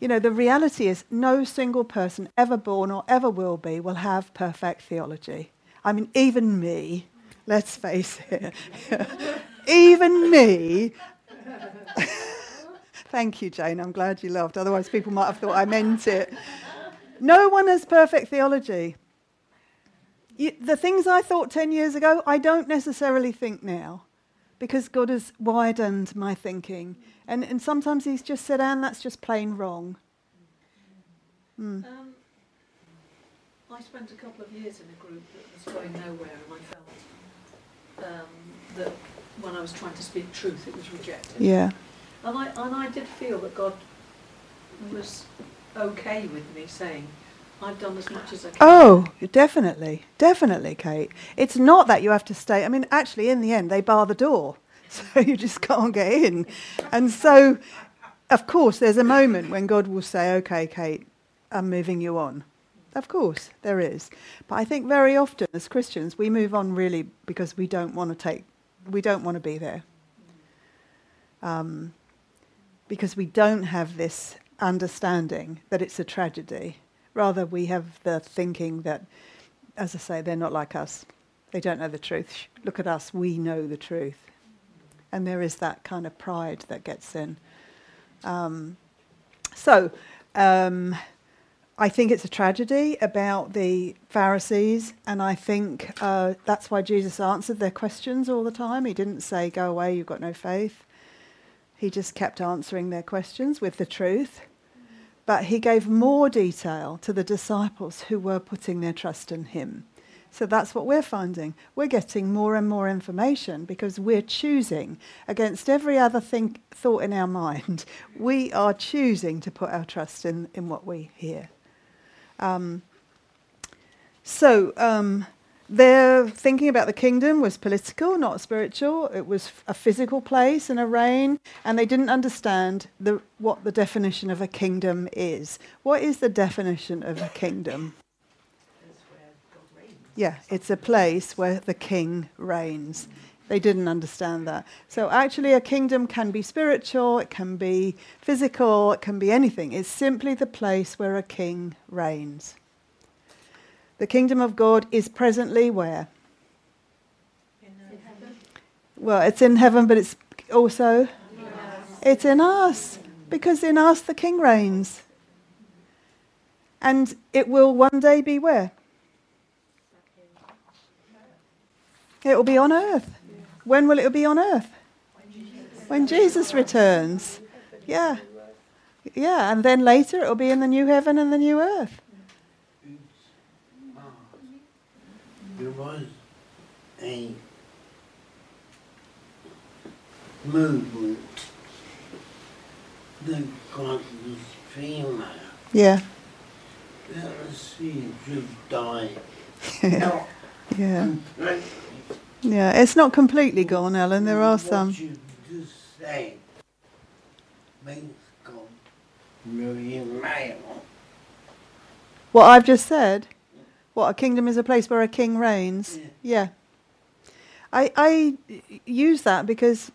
You know, the reality is no single person ever born or ever will be will have perfect theology. I mean, even me, let's face it, even me. Thank you, Jane. I'm glad you laughed. Otherwise, people might have thought I meant it. No one has perfect theology. The things I thought 10 years ago, I don't necessarily think now because God has widened my thinking. And, and sometimes He's just said, Anne, that's just plain wrong. Mm. Um, I spent a couple of years in a group that was going nowhere, and I felt um, that when I was trying to speak truth, it was rejected. Yeah. And I, and I did feel that God was okay with me saying, I've done as much as I can. Oh, definitely. Definitely, Kate. It's not that you have to stay. I mean, actually, in the end, they bar the door. So you just can't get in. And so, of course, there's a moment when God will say, okay, Kate, I'm moving you on. Of course, there is. But I think very often as Christians, we move on really because we don't want to take, we don't want to be there. Um, because we don't have this understanding that it's a tragedy. Rather, we have the thinking that, as I say, they're not like us. They don't know the truth. Look at us, we know the truth. And there is that kind of pride that gets in. Um, so, um, I think it's a tragedy about the Pharisees, and I think uh, that's why Jesus answered their questions all the time. He didn't say, Go away, you've got no faith. He just kept answering their questions with the truth. But he gave more detail to the disciples who were putting their trust in him. So that's what we're finding. We're getting more and more information because we're choosing against every other thing, thought in our mind. We are choosing to put our trust in, in what we hear. Um, so um, their thinking about the kingdom was political, not spiritual. It was a physical place and a reign, and they didn't understand the, what the definition of a kingdom is. What is the definition of a kingdom? Yeah, it's a place where the king reigns. They didn't understand that. So actually, a kingdom can be spiritual, it can be physical, it can be anything. It's simply the place where a king reigns. The kingdom of God is presently where? Well, it's in heaven, but it's also it's in us because in us the king reigns. And it will one day be where? It will be on earth. When will it be on earth? When Jesus returns. Yeah. Yeah, and then later it will be in the new heaven and the new earth. There was a movement that got this female Yeah. There Pharisees to die. yeah. Yeah. Yeah. It's not completely gone, Ellen. There are some. What you just makes God very male. What I've just said, what a kingdom is a place where a king reigns. Yeah. I, I use that because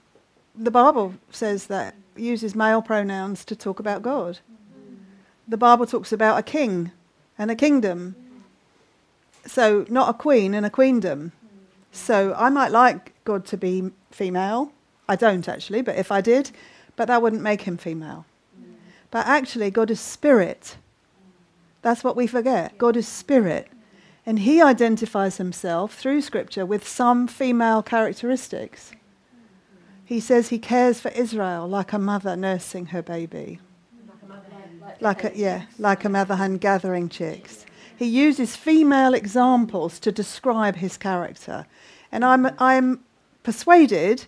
the Bible says that uses male pronouns to talk about God. The Bible talks about a king and a kingdom. So not a queen and a queendom. So I might like God to be female. I don't actually, but if I did, but that wouldn't make him female. But actually God is spirit. That's what we forget. God is spirit. And he identifies himself through scripture with some female characteristics. He says he cares for Israel like a mother nursing her baby. Like a, yeah, like a mother hen gathering chicks. He uses female examples to describe his character. And I'm, I'm persuaded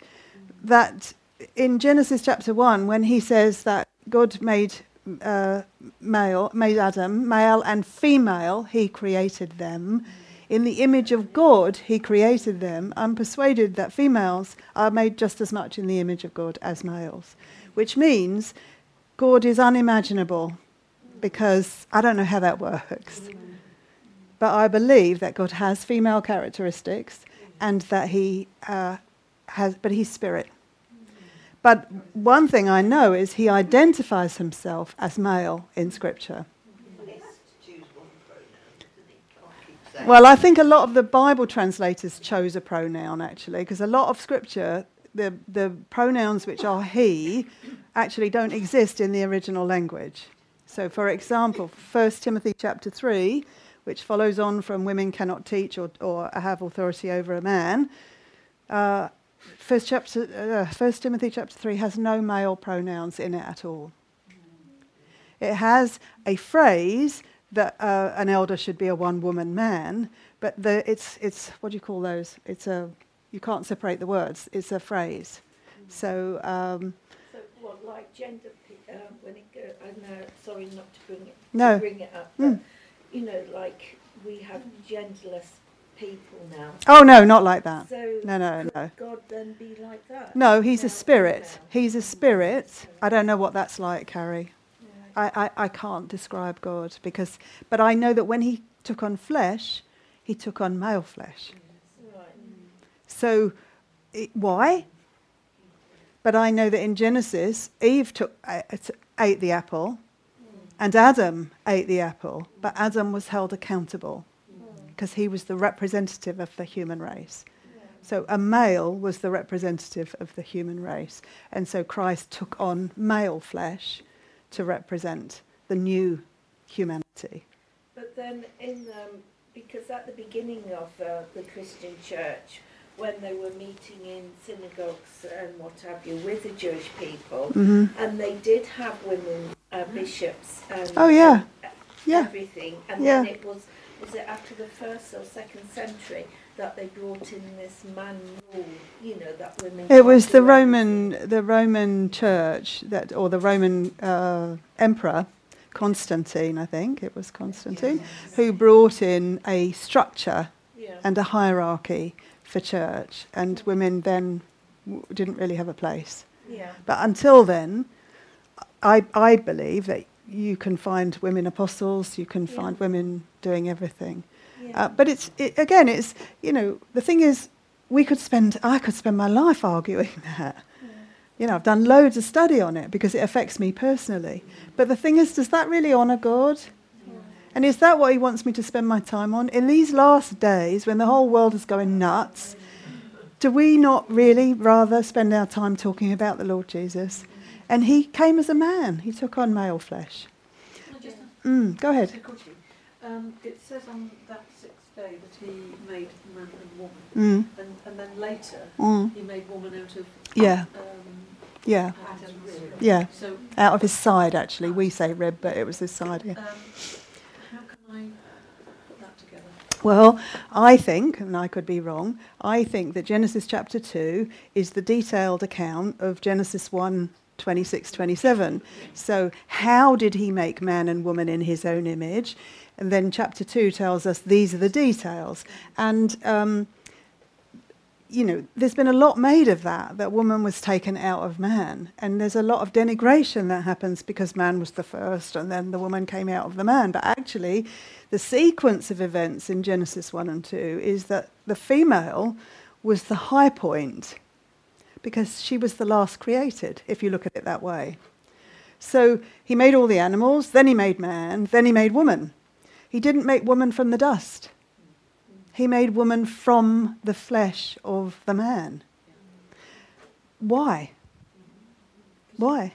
that in Genesis chapter 1, when he says that God made uh, male, made Adam, male and female, he created them. In the image of God, he created them. I'm persuaded that females are made just as much in the image of God as males, which means God is unimaginable because I don't know how that works. But I believe that God has female characteristics and that he uh, has, but he's spirit. But one thing I know is he identifies himself as male in Scripture. Well, I think a lot of the Bible translators chose a pronoun actually, because a lot of Scripture, the, the pronouns which are he, actually don't exist in the original language. So, for example, 1 Timothy chapter 3, which follows on from women cannot teach or, or have authority over a man, uh, First, chapter, uh, First Timothy chapter 3 has no male pronouns in it at all. It has a phrase that uh, an elder should be a one woman man, but the, it's, it's, what do you call those? It's a, you can't separate the words, it's a phrase. So, um, So what, like gender, um, when it go, I'm now, sorry not to bring it, No. to bring it up, Mm. You know, like, we have genderless people now. oh no, not like that. So No, no, no. God then be like that? No, he's a spirit. He's a spirit. I don't know what that's like, Carrie. Yeah. I, I, I can't describe God because, but I know that when he took on flesh, he took on male flesh. Right. So, it, why? But I know that in Genesis, Eve took, uh, ate the apple, and Adam ate the apple, but Adam was held accountable because he was the representative of the human race. So a male was the representative of the human race, and so Christ took on male flesh to represent the new humanity. But then in, um, because at the beginning of uh, the Christian church, when they were meeting in synagogues and what have you with the Jewish people, hmm and they did have women uh, bishops and Oh, yeah. Yeah. everything, and Yeah. then it was was it after the first or second century that they brought in this man rule, you know, that women. It was the Roman, everything. the Roman Church that, or the Roman uh, Emperor Constantine, I think it was Constantine, who brought in a structure Yeah. and a hierarchy for church, and women then w- didn't really have a place. yeah. But until then, I, I believe that you can find women apostles, you can Yeah. find women doing everything. Yeah. Uh, but it's it, again, it's you know the thing is, we could spend I could spend my life arguing that. You know, I've done loads of study on it because it affects me personally. But the thing is, does that really honour God? And is that what He wants me to spend my time on in these last days when the whole world is going nuts? Do we not really rather spend our time talking about the Lord Jesus? And He came as a man. He took on male flesh. Just Mm, go ahead. ask a question? Um, it says on that sixth day that he made man and woman, Mm, and, and then later mm, he made woman out of yeah, um, yeah, yeah. So Out of his side, actually. We say rib, but it was his side. Yeah. um, how can I put that together? Well, I think, and I could be wrong, I think that Genesis chapter 2 is the detailed account of Genesis 1 26, 27. So, how did he make man and woman in his own image? And then chapter 2 tells us these are the details. And, um, you know, there's been a lot made of that, that woman was taken out of man. And there's a lot of denigration that happens because man was the first and then the woman came out of the man. But actually, the sequence of events in Genesis 1 and 2 is that the female was the high point because she was the last created, if you look at it that way. So he made all the animals, then he made man, then he made woman. He didn't make woman from the dust. He made woman from the flesh of the man. Why? Why?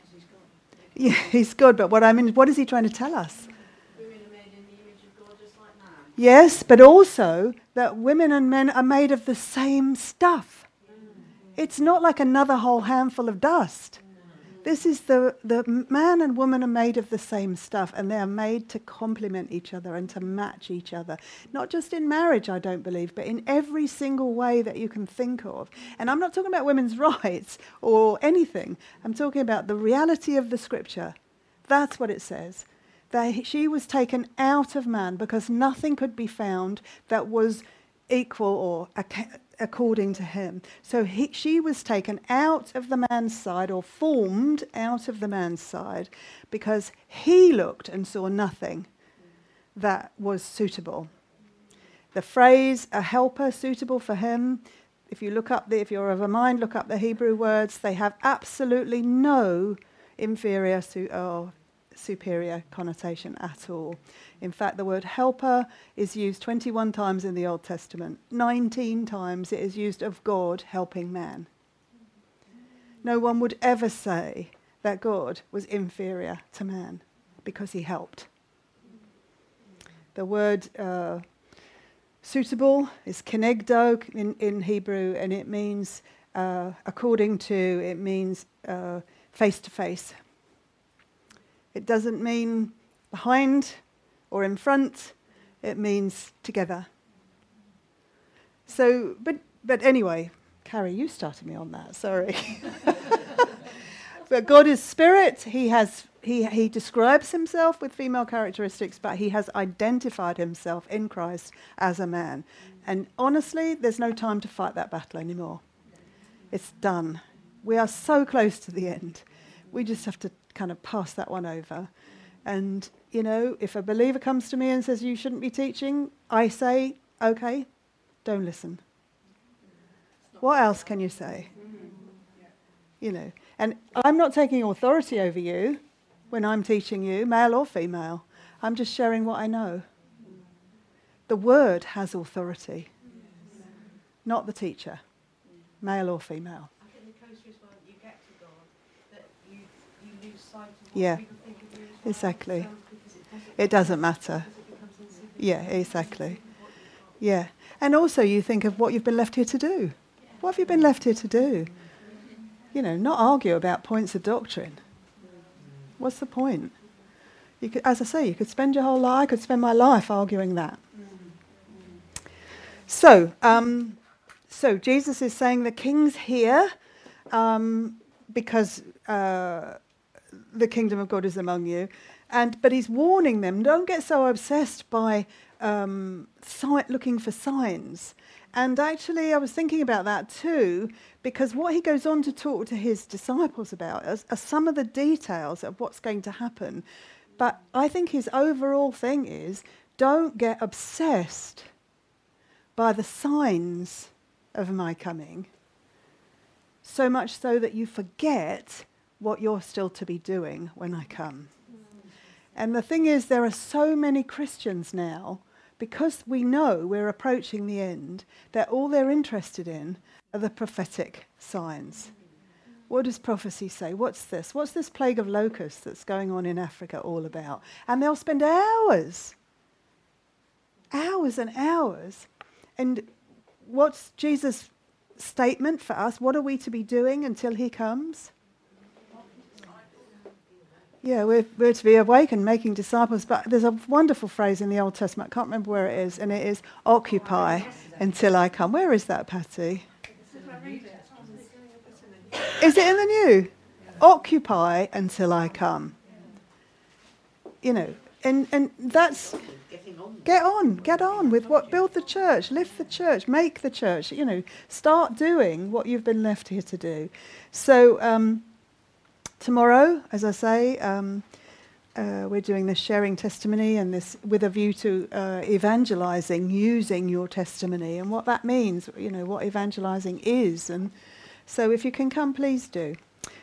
Yeah, he's good, but what I mean, what is he trying to tell us? God. Yes, but also that women and men are made of the same stuff. It's not like another whole handful of dust. This is the, the man and woman are made of the same stuff and they are made to complement each other and to match each other. Not just in marriage, I don't believe, but in every single way that you can think of. And I'm not talking about women's rights or anything. I'm talking about the reality of the scripture. That's what it says. That she was taken out of man because nothing could be found that was equal or according to him. So he, she was taken out of the man's side or formed out of the man's side because he looked and saw nothing that was suitable. The phrase a helper suitable for him, if you look up the, if you're of a mind, look up the Hebrew words, they have absolutely no inferior su- or superior connotation at all. In fact, the word helper is used 21 times in the Old Testament. 19 times it is used of God helping man. No one would ever say that God was inferior to man because he helped. The word uh, suitable is kenegdo in, in Hebrew, and it means, uh, according to, it means face to face. It doesn't mean behind or in front, it means together. So, but, but anyway, Carrie, you started me on that, sorry. but God is spirit. He, has, he, he describes himself with female characteristics, but he has identified himself in Christ as a man. And honestly, there's no time to fight that battle anymore. It's done. We are so close to the end. We just have to kind of pass that one over. And, you know, if a believer comes to me and says, You shouldn't be teaching, I say, Okay, don't listen. What else can you say? You know, and I'm not taking authority over you when I'm teaching you, male or female. I'm just sharing what I know. The word has authority, not the teacher, male or female. I think the closer as well you get to God, that you, you lose sight of what Yeah. Exactly. It doesn't, matter. Yeah, exactly. Yeah. And also, you think of what you've been left here to do. What have you been left here to do? You know, not argue about points of doctrine. What's the point? You could, as I say, you could spend your whole life, I could spend my life arguing that. So, um, so Jesus is saying the king's here um, because uh, the kingdom of God is among you, and but he's warning them: don't get so obsessed by um, si- looking for signs. And actually, I was thinking about that too, because what he goes on to talk to his disciples about are, are some of the details of what's going to happen. But I think his overall thing is don't get obsessed by the signs of my coming, so much so that you forget what you're still to be doing when I come. And the thing is, there are so many Christians now, because we know we're approaching the end, that all they're interested in are the prophetic signs. What does prophecy say? What's this? What's this plague of locusts that's going on in Africa all about? And they'll spend hours, hours and hours. And what's Jesus' statement for us? What are we to be doing until he comes? Yeah, we're, we're to be awake and making disciples. But there's a wonderful phrase in the Old Testament, I can't remember where it is, and it is occupy until I come. Where is that, Patty? Is it in the new? Occupy until I come. You know, and, and that's get on, get on with what build the church, lift the church, make the church. You know, start doing what you've been left here to do. So um, tomorrow, as I say, um, uh, we're doing this sharing testimony and this with a view to uh, evangelizing, using your testimony and what that means. You know what evangelizing is, and so if you can come, please do.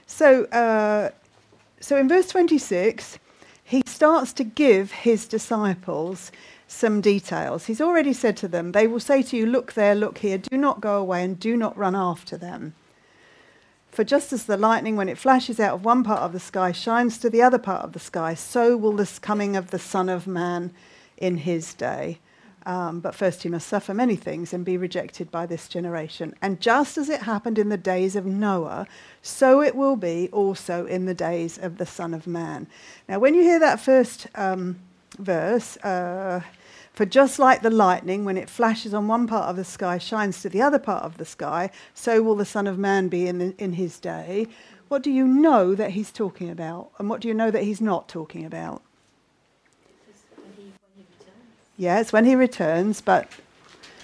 So, uh, so in verse twenty-six he starts to give his disciples some details. He's already said to them, They will say to you, Look there, look here, do not go away and do not run after them. For just as the lightning, when it flashes out of one part of the sky, shines to the other part of the sky, so will this coming of the Son of Man in his day. Um, but first he must suffer many things and be rejected by this generation. And just as it happened in the days of Noah, so it will be also in the days of the Son of Man. Now, when you hear that first um, verse, uh, for just like the lightning, when it flashes on one part of the sky, shines to the other part of the sky, so will the Son of Man be in, the, in his day. What do you know that he's talking about? And what do you know that he's not talking about? When he, when he returns. Yes, when he returns, but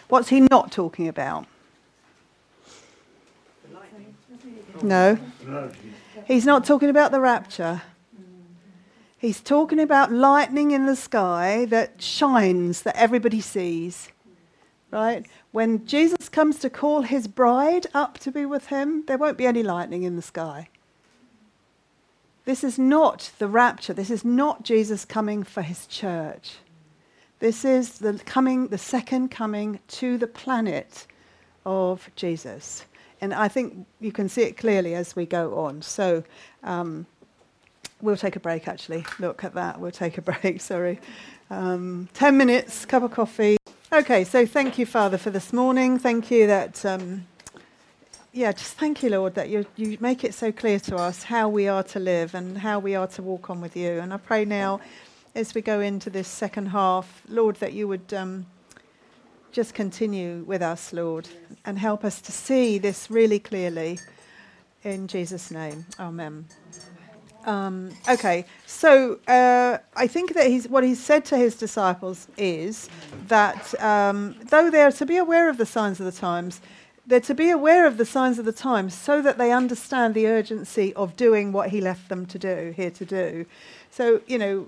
what's he not talking about? The lightning. No. He's not talking about the rapture. He's talking about lightning in the sky that shines, that everybody sees. Right? When Jesus comes to call his bride up to be with him, there won't be any lightning in the sky. This is not the rapture. This is not Jesus coming for his church. This is the coming, the second coming to the planet of Jesus. And I think you can see it clearly as we go on. So um, we'll take a break, actually. Look at that. We'll take a break, sorry. Um, 10 minutes, cup of coffee. Okay, so thank you, Father, for this morning. Thank you that, um, yeah, just thank you, Lord, that you, you make it so clear to us how we are to live and how we are to walk on with you. And I pray now, as we go into this second half, Lord, that you would um, just continue with us, Lord, and help us to see this really clearly. In Jesus' name, Amen. Um, okay, so uh, I think that he's, what he's said to his disciples is that um, though they are to be aware of the signs of the times, they're to be aware of the signs of the times so that they understand the urgency of doing what he left them to do, here to do. So, you know,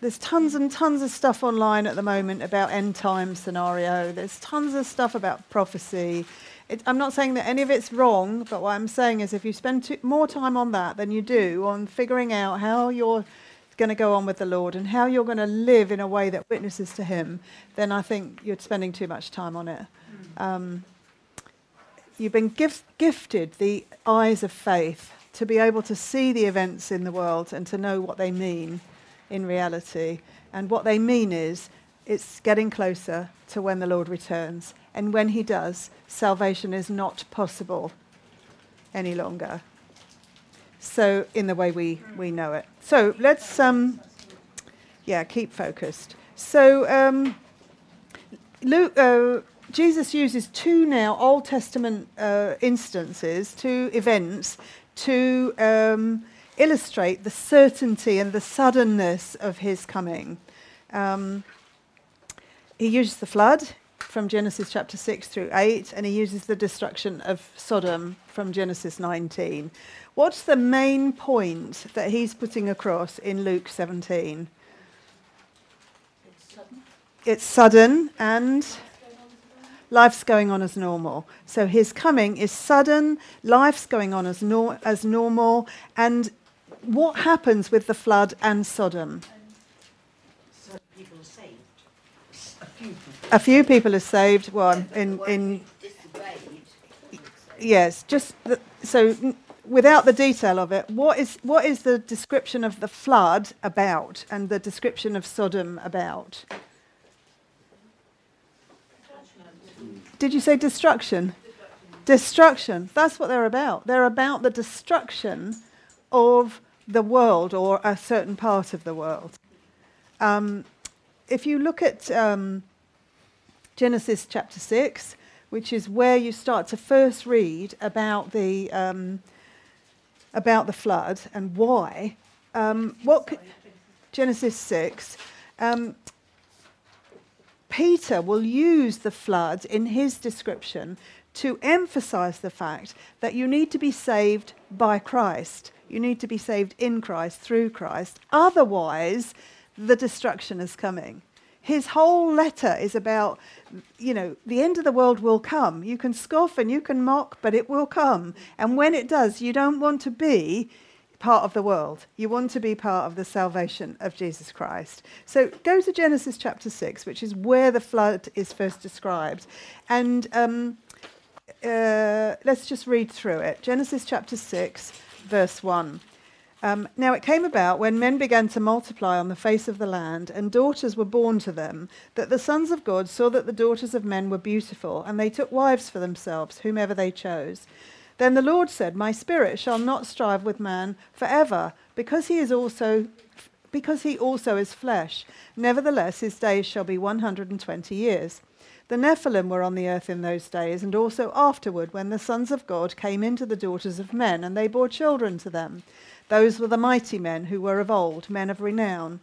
there's tons and tons of stuff online at the moment about end time scenario. There's tons of stuff about prophecy. It, I'm not saying that any of it's wrong, but what I'm saying is if you spend too, more time on that than you do on figuring out how you're going to go on with the Lord and how you're going to live in a way that witnesses to Him, then I think you're spending too much time on it. Um, you've been gif- gifted the eyes of faith to be able to see the events in the world and to know what they mean in reality. And what they mean is it's getting closer to when the Lord returns. And when he does, salvation is not possible any longer. So, in the way we, we know it. So, let's, um, yeah, keep focused. So, um, Luke, uh, Jesus uses two now Old Testament uh, instances, two events, to um, illustrate the certainty and the suddenness of his coming. Um, he uses the flood from Genesis chapter 6 through 8, and he uses the destruction of Sodom from Genesis 19. What's the main point that he's putting across in Luke 17? It's sudden. It's sudden and life's going on as normal. So his coming is sudden, life's going on as, nor- as normal, and what happens with the flood and Sodom? A few people. A are saved. Well, in, in yes, just the, so n- without the detail of it, what is what is the description of the flood about, and the description of Sodom about? Did you say destruction? Destruction. That's what they're about. They're about the destruction of the world or a certain part of the world. Um, if you look at um, Genesis chapter 6, which is where you start to first read about the, um, about the flood and why, um, what Genesis 6, um, Peter will use the flood in his description to emphasize the fact that you need to be saved by Christ. You need to be saved in Christ, through Christ. Otherwise, the destruction is coming. His whole letter is about, you know, the end of the world will come. You can scoff and you can mock, but it will come. And when it does, you don't want to be part of the world. You want to be part of the salvation of Jesus Christ. So go to Genesis chapter 6, which is where the flood is first described. And um, uh, let's just read through it. Genesis chapter 6, verse 1. Um, now it came about when men began to multiply on the face of the land, and daughters were born to them, that the sons of God saw that the daughters of men were beautiful, and they took wives for themselves, whomever they chose. Then the Lord said, My spirit shall not strive with man forever, because he is also because he also is flesh. Nevertheless, his days shall be 120 years. The Nephilim were on the earth in those days, and also afterward, when the sons of God came into the daughters of men, and they bore children to them. Those were the mighty men who were of old, men of renown.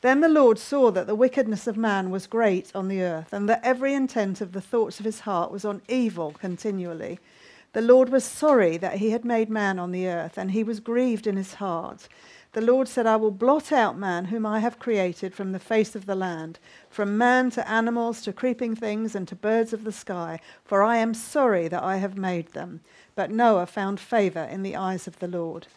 Then the Lord saw that the wickedness of man was great on the earth, and that every intent of the thoughts of his heart was on evil continually. The Lord was sorry that he had made man on the earth, and he was grieved in his heart. The Lord said, I will blot out man, whom I have created from the face of the land, from man to animals to creeping things and to birds of the sky, for I am sorry that I have made them. But Noah found favor in the eyes of the Lord.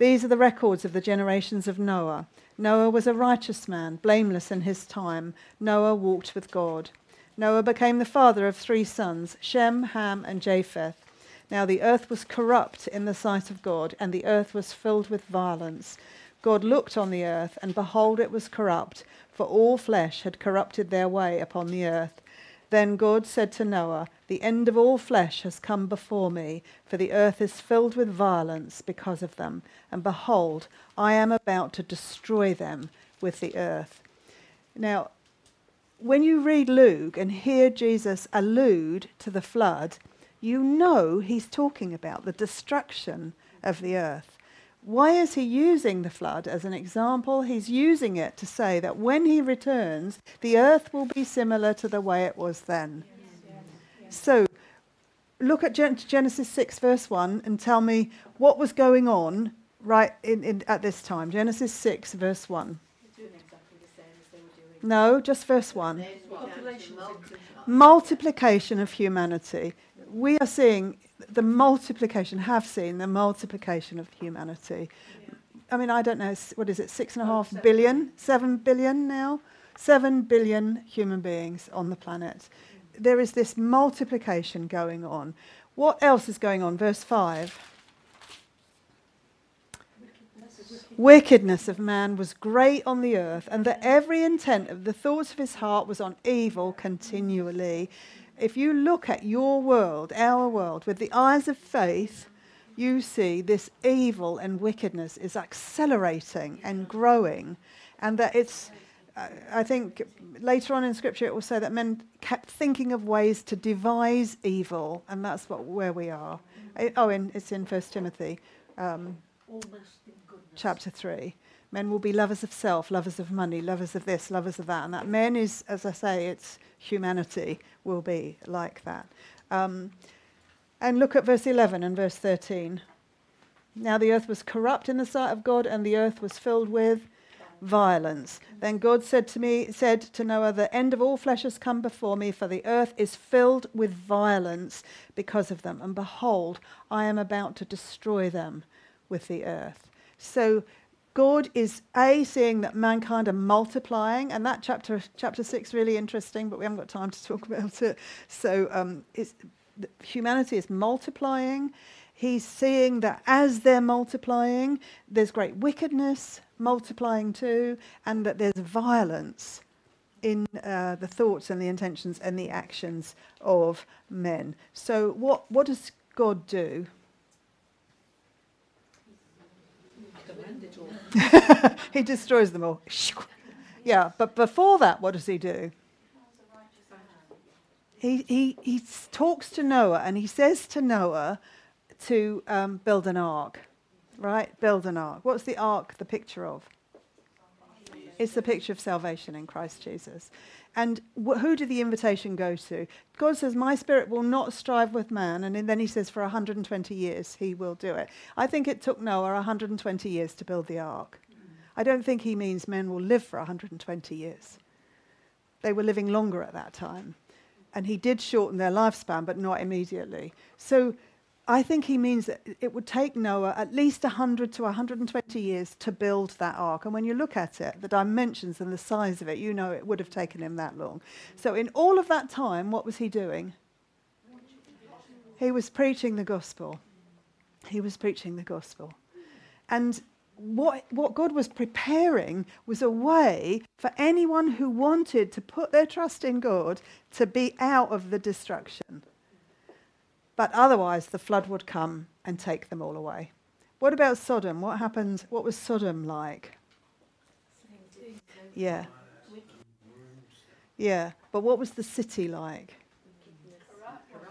These are the records of the generations of Noah. Noah was a righteous man, blameless in his time. Noah walked with God. Noah became the father of three sons Shem, Ham, and Japheth. Now the earth was corrupt in the sight of God, and the earth was filled with violence. God looked on the earth, and behold, it was corrupt, for all flesh had corrupted their way upon the earth. Then God said to Noah, The end of all flesh has come before me, for the earth is filled with violence because of them. And behold, I am about to destroy them with the earth. Now, when you read Luke and hear Jesus allude to the flood, you know he's talking about the destruction of the earth. Why is he using the flood as an example? He's using it to say that when he returns, the earth will be similar to the way it was then. So look at Genesis 6, verse 1, and tell me what was going on right in, in, at this time. Genesis 6, verse 1. No, just verse 1. Multiplication of humanity we are seeing the multiplication, have seen the multiplication of humanity. Yeah. I mean, I don't know, what is it, six and a half seven. billion, seven billion now? Seven billion human beings on the planet. Mm. There is this multiplication going on. What else is going on? Verse 5. Wickedness of man was great on the earth, and that every intent of the thoughts of his heart was on evil continually if you look at your world, our world, with the eyes of faith, you see this evil and wickedness is accelerating and growing, and that it's. Uh, I think later on in Scripture it will say that men kept thinking of ways to devise evil, and that's what where we are. It, oh, in, it's in First Timothy, um, chapter three. Men will be lovers of self, lovers of money, lovers of this, lovers of that, and that men is, as I say, it's humanity will be like that. Um, and look at verse 11 and verse 13. Now the earth was corrupt in the sight of God, and the earth was filled with violence. Then God said to me, said to Noah, The end of all flesh has come before me, for the earth is filled with violence because of them. And behold, I am about to destroy them with the earth. So God is a seeing that mankind are multiplying, and that chapter chapter six really interesting, but we haven't got time to talk about it. So um, humanity is multiplying. He's seeing that as they're multiplying, there's great wickedness multiplying too, and that there's violence in uh, the thoughts and the intentions and the actions of men. So what what does God do? he destroys them all. Yeah, but before that, what does he do? He, he, he talks to Noah and he says to Noah to um, build an ark, right? Build an ark. What's the ark the picture of? It's the picture of salvation in Christ Jesus. And wh- who did the invitation go to? God says, My spirit will not strive with man. And then he says, For 120 years he will do it. I think it took Noah 120 years to build the ark. I don't think he means men will live for 120 years. They were living longer at that time. And he did shorten their lifespan, but not immediately. So I think he means that it would take Noah at least 100 to 120 years to build that ark. And when you look at it, the dimensions and the size of it, you know it would have taken him that long. So, in all of that time, what was he doing? He was preaching the gospel. He was preaching the gospel. And what, what God was preparing was a way for anyone who wanted to put their trust in God to be out of the destruction. But otherwise, the flood would come and take them all away. What about Sodom? What happened? What was Sodom like? Yeah. Yeah. But what was the city like?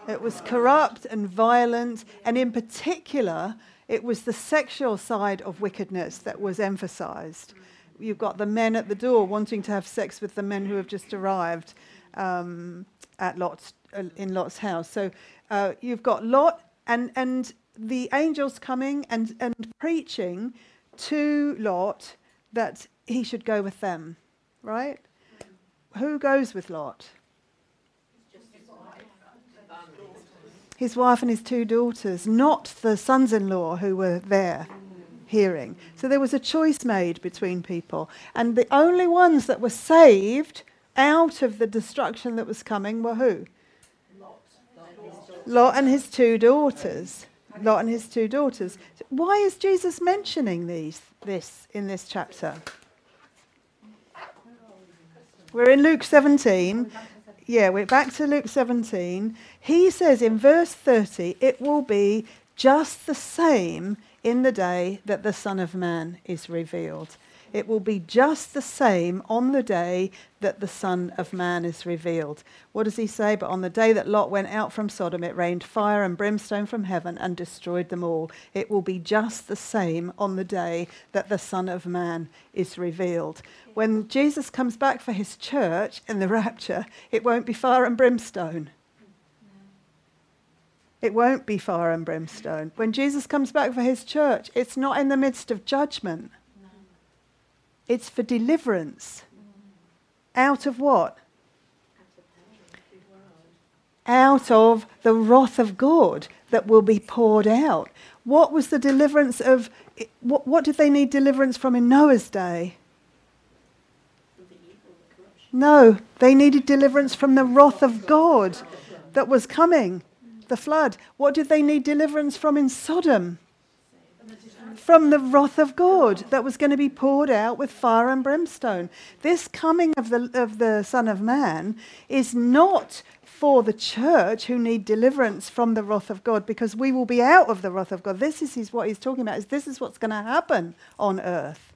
It was corrupt and violent, and in particular, it was the sexual side of wickedness that was emphasized. You've got the men at the door wanting to have sex with the men who have just arrived um, at Lot's, uh, in Lot's house. So uh, you've got Lot and, and the angels coming and, and preaching to Lot that he should go with them, right? Who goes with Lot? His wife and his two daughters, not the sons in law who were there hearing. So there was a choice made between people. And the only ones that were saved out of the destruction that was coming were who? Lot and his two daughters. Lot and his two daughters. Why is Jesus mentioning these, this in this chapter? We're in Luke 17. Yeah, we're back to Luke 17. He says in verse 30, it will be just the same in the day that the Son of Man is revealed. It will be just the same on the day that the Son of Man is revealed. What does he say? But on the day that Lot went out from Sodom, it rained fire and brimstone from heaven and destroyed them all. It will be just the same on the day that the Son of Man is revealed. When Jesus comes back for his church in the rapture, it won't be fire and brimstone. It won't be fire and brimstone. When Jesus comes back for his church, it's not in the midst of judgment. It's for deliverance. Out of what? Out of the wrath of God that will be poured out. What was the deliverance of, what, what did they need deliverance from in Noah's day? No, they needed deliverance from the wrath of God that was coming, the flood. What did they need deliverance from in Sodom? From the wrath of God that was going to be poured out with fire and brimstone. This coming of the, of the Son of Man is not for the church who need deliverance from the wrath of God because we will be out of the wrath of God. This is what he's talking about, is this is what's going to happen on earth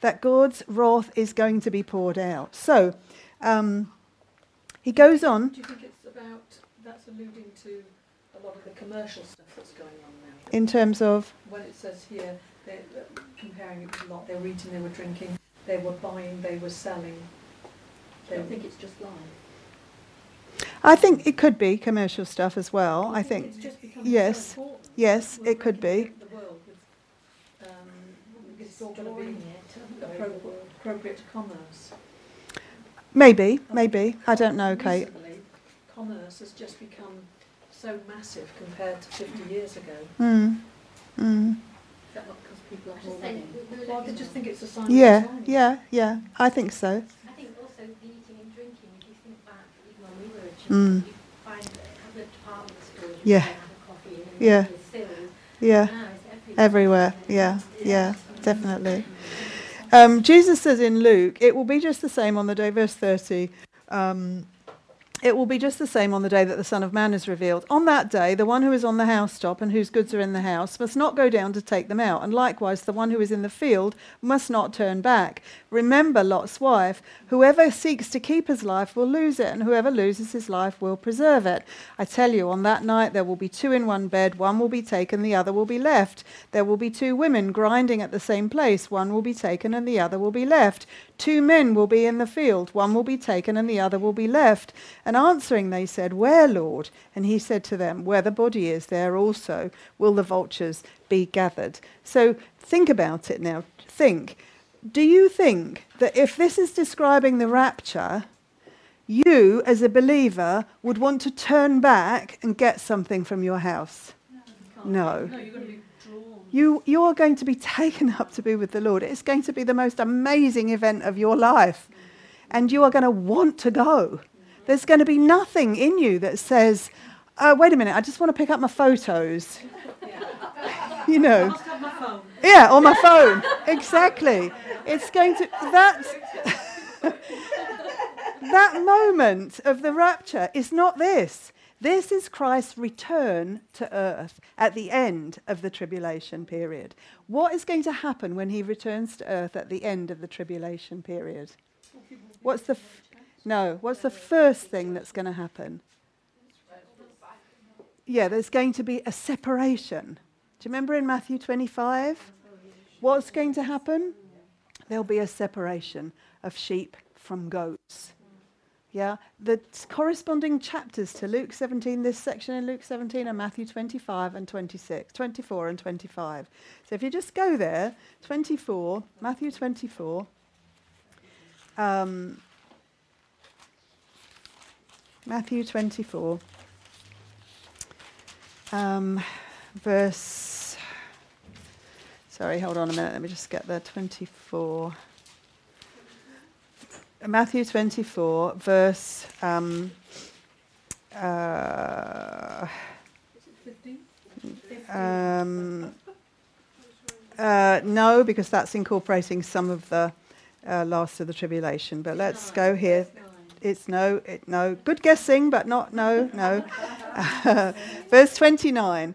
that God's wrath is going to be poured out. So um, he goes on. Do you think it's about, that's alluding to a lot of the commercial stuff that's going on now? In terms of. When it says here, they're comparing it to Lot, they were eating, they were drinking, they were buying, they were selling. I They don't think it's just live. I think it could be commercial stuff as well. I think. it's just yes. so important. Yes, We're it could be. The world with, um, it's all going to be it. appropriate, appropriate to commerce. Maybe, maybe. I don't know, Kate. Recently, commerce has just become so massive compared to 50 years ago. Mm. Mm. That not because people are Just saying, money? we- we're Well, I looking just think it's a sign of Yeah, the yeah, yeah. I think so. I think also the eating and drinking, if you think back, even when we were a Mm. you find a couple of department stores, Yeah. you can have a coffee and Yeah. it's filled. Yeah. Now it's everywhere. Everywhere. Yeah, yeah, definitely. Um, Jesus says in Luke, it will be just the same on the day, verse 30. Um, it will be just the same on the day that the Son of Man is revealed. On that day, the one who is on the housetop and whose goods are in the house must not go down to take them out, and likewise the one who is in the field must not turn back. Remember Lot's wife whoever seeks to keep his life will lose it, and whoever loses his life will preserve it. I tell you, on that night there will be two in one bed, one will be taken, the other will be left. There will be two women grinding at the same place, one will be taken, and the other will be left. Two men will be in the field, one will be taken, and the other will be left. And answering, they said, Where, Lord? And he said to them, Where the body is, there also will the vultures be gathered. So think about it now. Think. Do you think that if this is describing the rapture, you as a believer would want to turn back and get something from your house? No. No, you're going to be drawn. You, you are going to be taken up to be with the Lord. It's going to be the most amazing event of your life. And you are going to want to go. There's going to be nothing in you that says, uh, wait a minute, I just want to pick up my photos. you know. Must have my phone. Yeah, on my phone. exactly. It's going to that that moment of the rapture is not this. This is Christ's return to earth at the end of the tribulation period. What is going to happen when he returns to earth at the end of the tribulation period? What's the f- no, what's the first thing that's going to happen? Yeah, there's going to be a separation. Do you remember in Matthew 25? What's going to happen? There'll be a separation of sheep from goats. Yeah, the corresponding chapters to Luke 17, this section in Luke 17 are Matthew 25 and 26, 24 and 25. So if you just go there, 24, Matthew 24, um, Matthew 24, um, verse. Sorry, hold on a minute. Let me just get there. 24. Matthew 24, verse. Um, uh, um, uh, no, because that's incorporating some of the uh, last of the tribulation. But let's go here. It's no, it, no. Good guessing, but not no, no. Verse 29.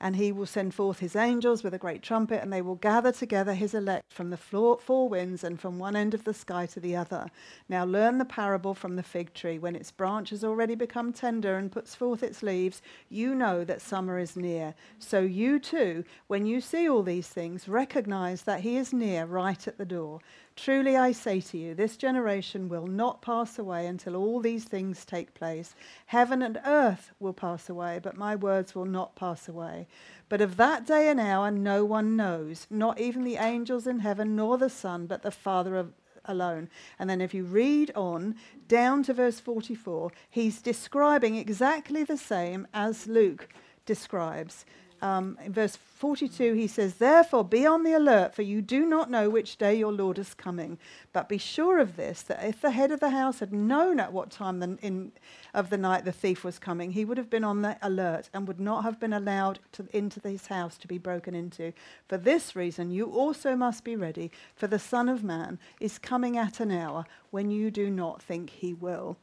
and he will send forth his angels with a great trumpet, and they will gather together his elect from the four winds and from one end of the sky to the other. Now learn the parable from the fig tree. When its branch has already become tender and puts forth its leaves, you know that summer is near. So you too, when you see all these things, recognize that he is near, right at the door. Truly I say to you, this generation will not pass away until all these things take place. Heaven and earth will pass away, but my words will not pass away. But of that day and hour no one knows, not even the angels in heaven, nor the Son, but the Father of, alone. And then if you read on down to verse 44, he's describing exactly the same as Luke describes. Um, in verse 42, he says, Therefore be on the alert, for you do not know which day your Lord is coming. But be sure of this, that if the head of the house had known at what time the, in, of the night the thief was coming, he would have been on the alert and would not have been allowed to, into his house to be broken into. For this reason, you also must be ready, for the Son of Man is coming at an hour when you do not think he will.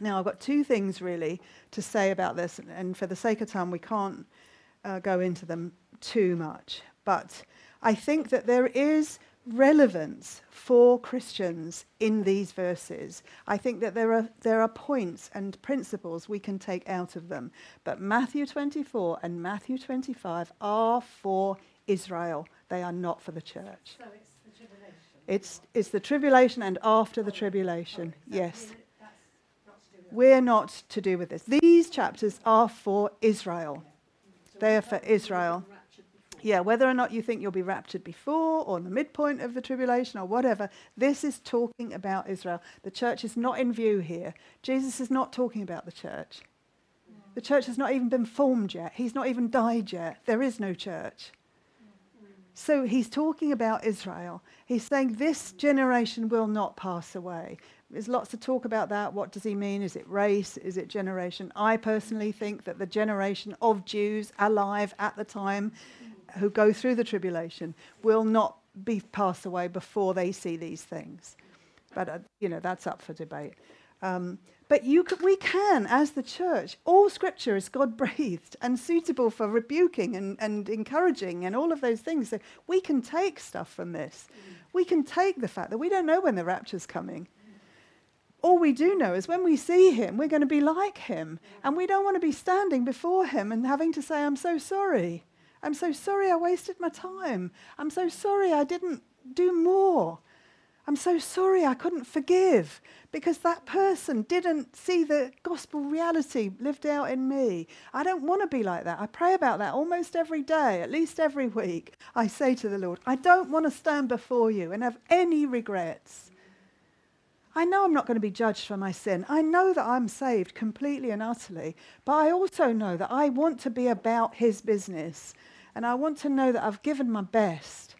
Now, I've got two things really to say about this, and for the sake of time, we can't uh, go into them too much. But I think that there is relevance for Christians in these verses. I think that there are, there are points and principles we can take out of them. But Matthew 24 and Matthew 25 are for Israel, they are not for the church. So it's the tribulation. It's, it's the tribulation and after the tribulation, yes. not to do with We're not to do with this. These chapters are for Israel. They are for Israel. Yeah, whether or not you think you'll be raptured before or in the midpoint of the tribulation or whatever, this is talking about Israel. The church is not in view here. Jesus is not talking about the church. The church has not even been formed yet. He's not even died yet. There is no church. So he's talking about Israel. He's saying this generation will not pass away. There's lots of talk about that. What does he mean? Is it race? Is it generation? I personally think that the generation of Jews alive at the time who go through the tribulation will not be passed away before they see these things. But, uh, you know, that's up for debate. Um, but we can, as the church, all scripture is God breathed and suitable for rebuking and, and encouraging and all of those things. So we can take stuff from this. We can take the fact that we don't know when the rapture's coming. All we do know is when we see him, we're going to be like him. And we don't want to be standing before him and having to say, I'm so sorry. I'm so sorry I wasted my time. I'm so sorry I didn't do more. I'm so sorry I couldn't forgive because that person didn't see the gospel reality lived out in me. I don't want to be like that. I pray about that almost every day, at least every week. I say to the Lord, I don't want to stand before you and have any regrets. I know I'm not going to be judged for my sin. I know that I'm saved completely and utterly. But I also know that I want to be about His business. And I want to know that I've given my best.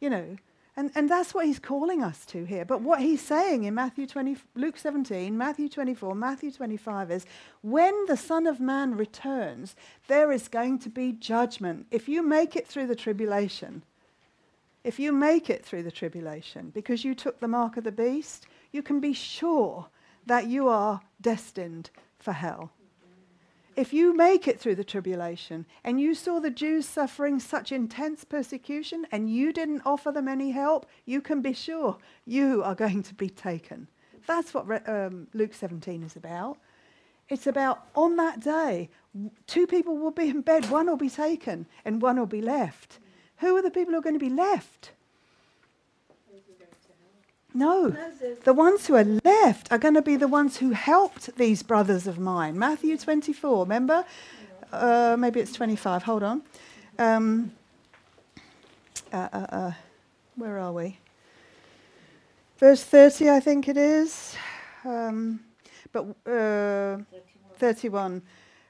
You know, And, and that's what he's calling us to here. But what he's saying in Matthew 20, Luke 17, Matthew 24, Matthew 25 is when the Son of Man returns, there is going to be judgment. If you make it through the tribulation, if you make it through the tribulation because you took the mark of the beast, you can be sure that you are destined for hell. If you make it through the tribulation and you saw the Jews suffering such intense persecution and you didn't offer them any help, you can be sure you are going to be taken. That's what um, Luke 17 is about. It's about on that day, two people will be in bed, one will be taken and one will be left. Who are the people who are going to be left? No, the ones who are left are going to be the ones who helped these brothers of mine. Matthew 24, remember? Uh, maybe it's 25, hold on. Um, uh, uh, uh, where are we? Verse 30, I think it is. Um, but uh, 31.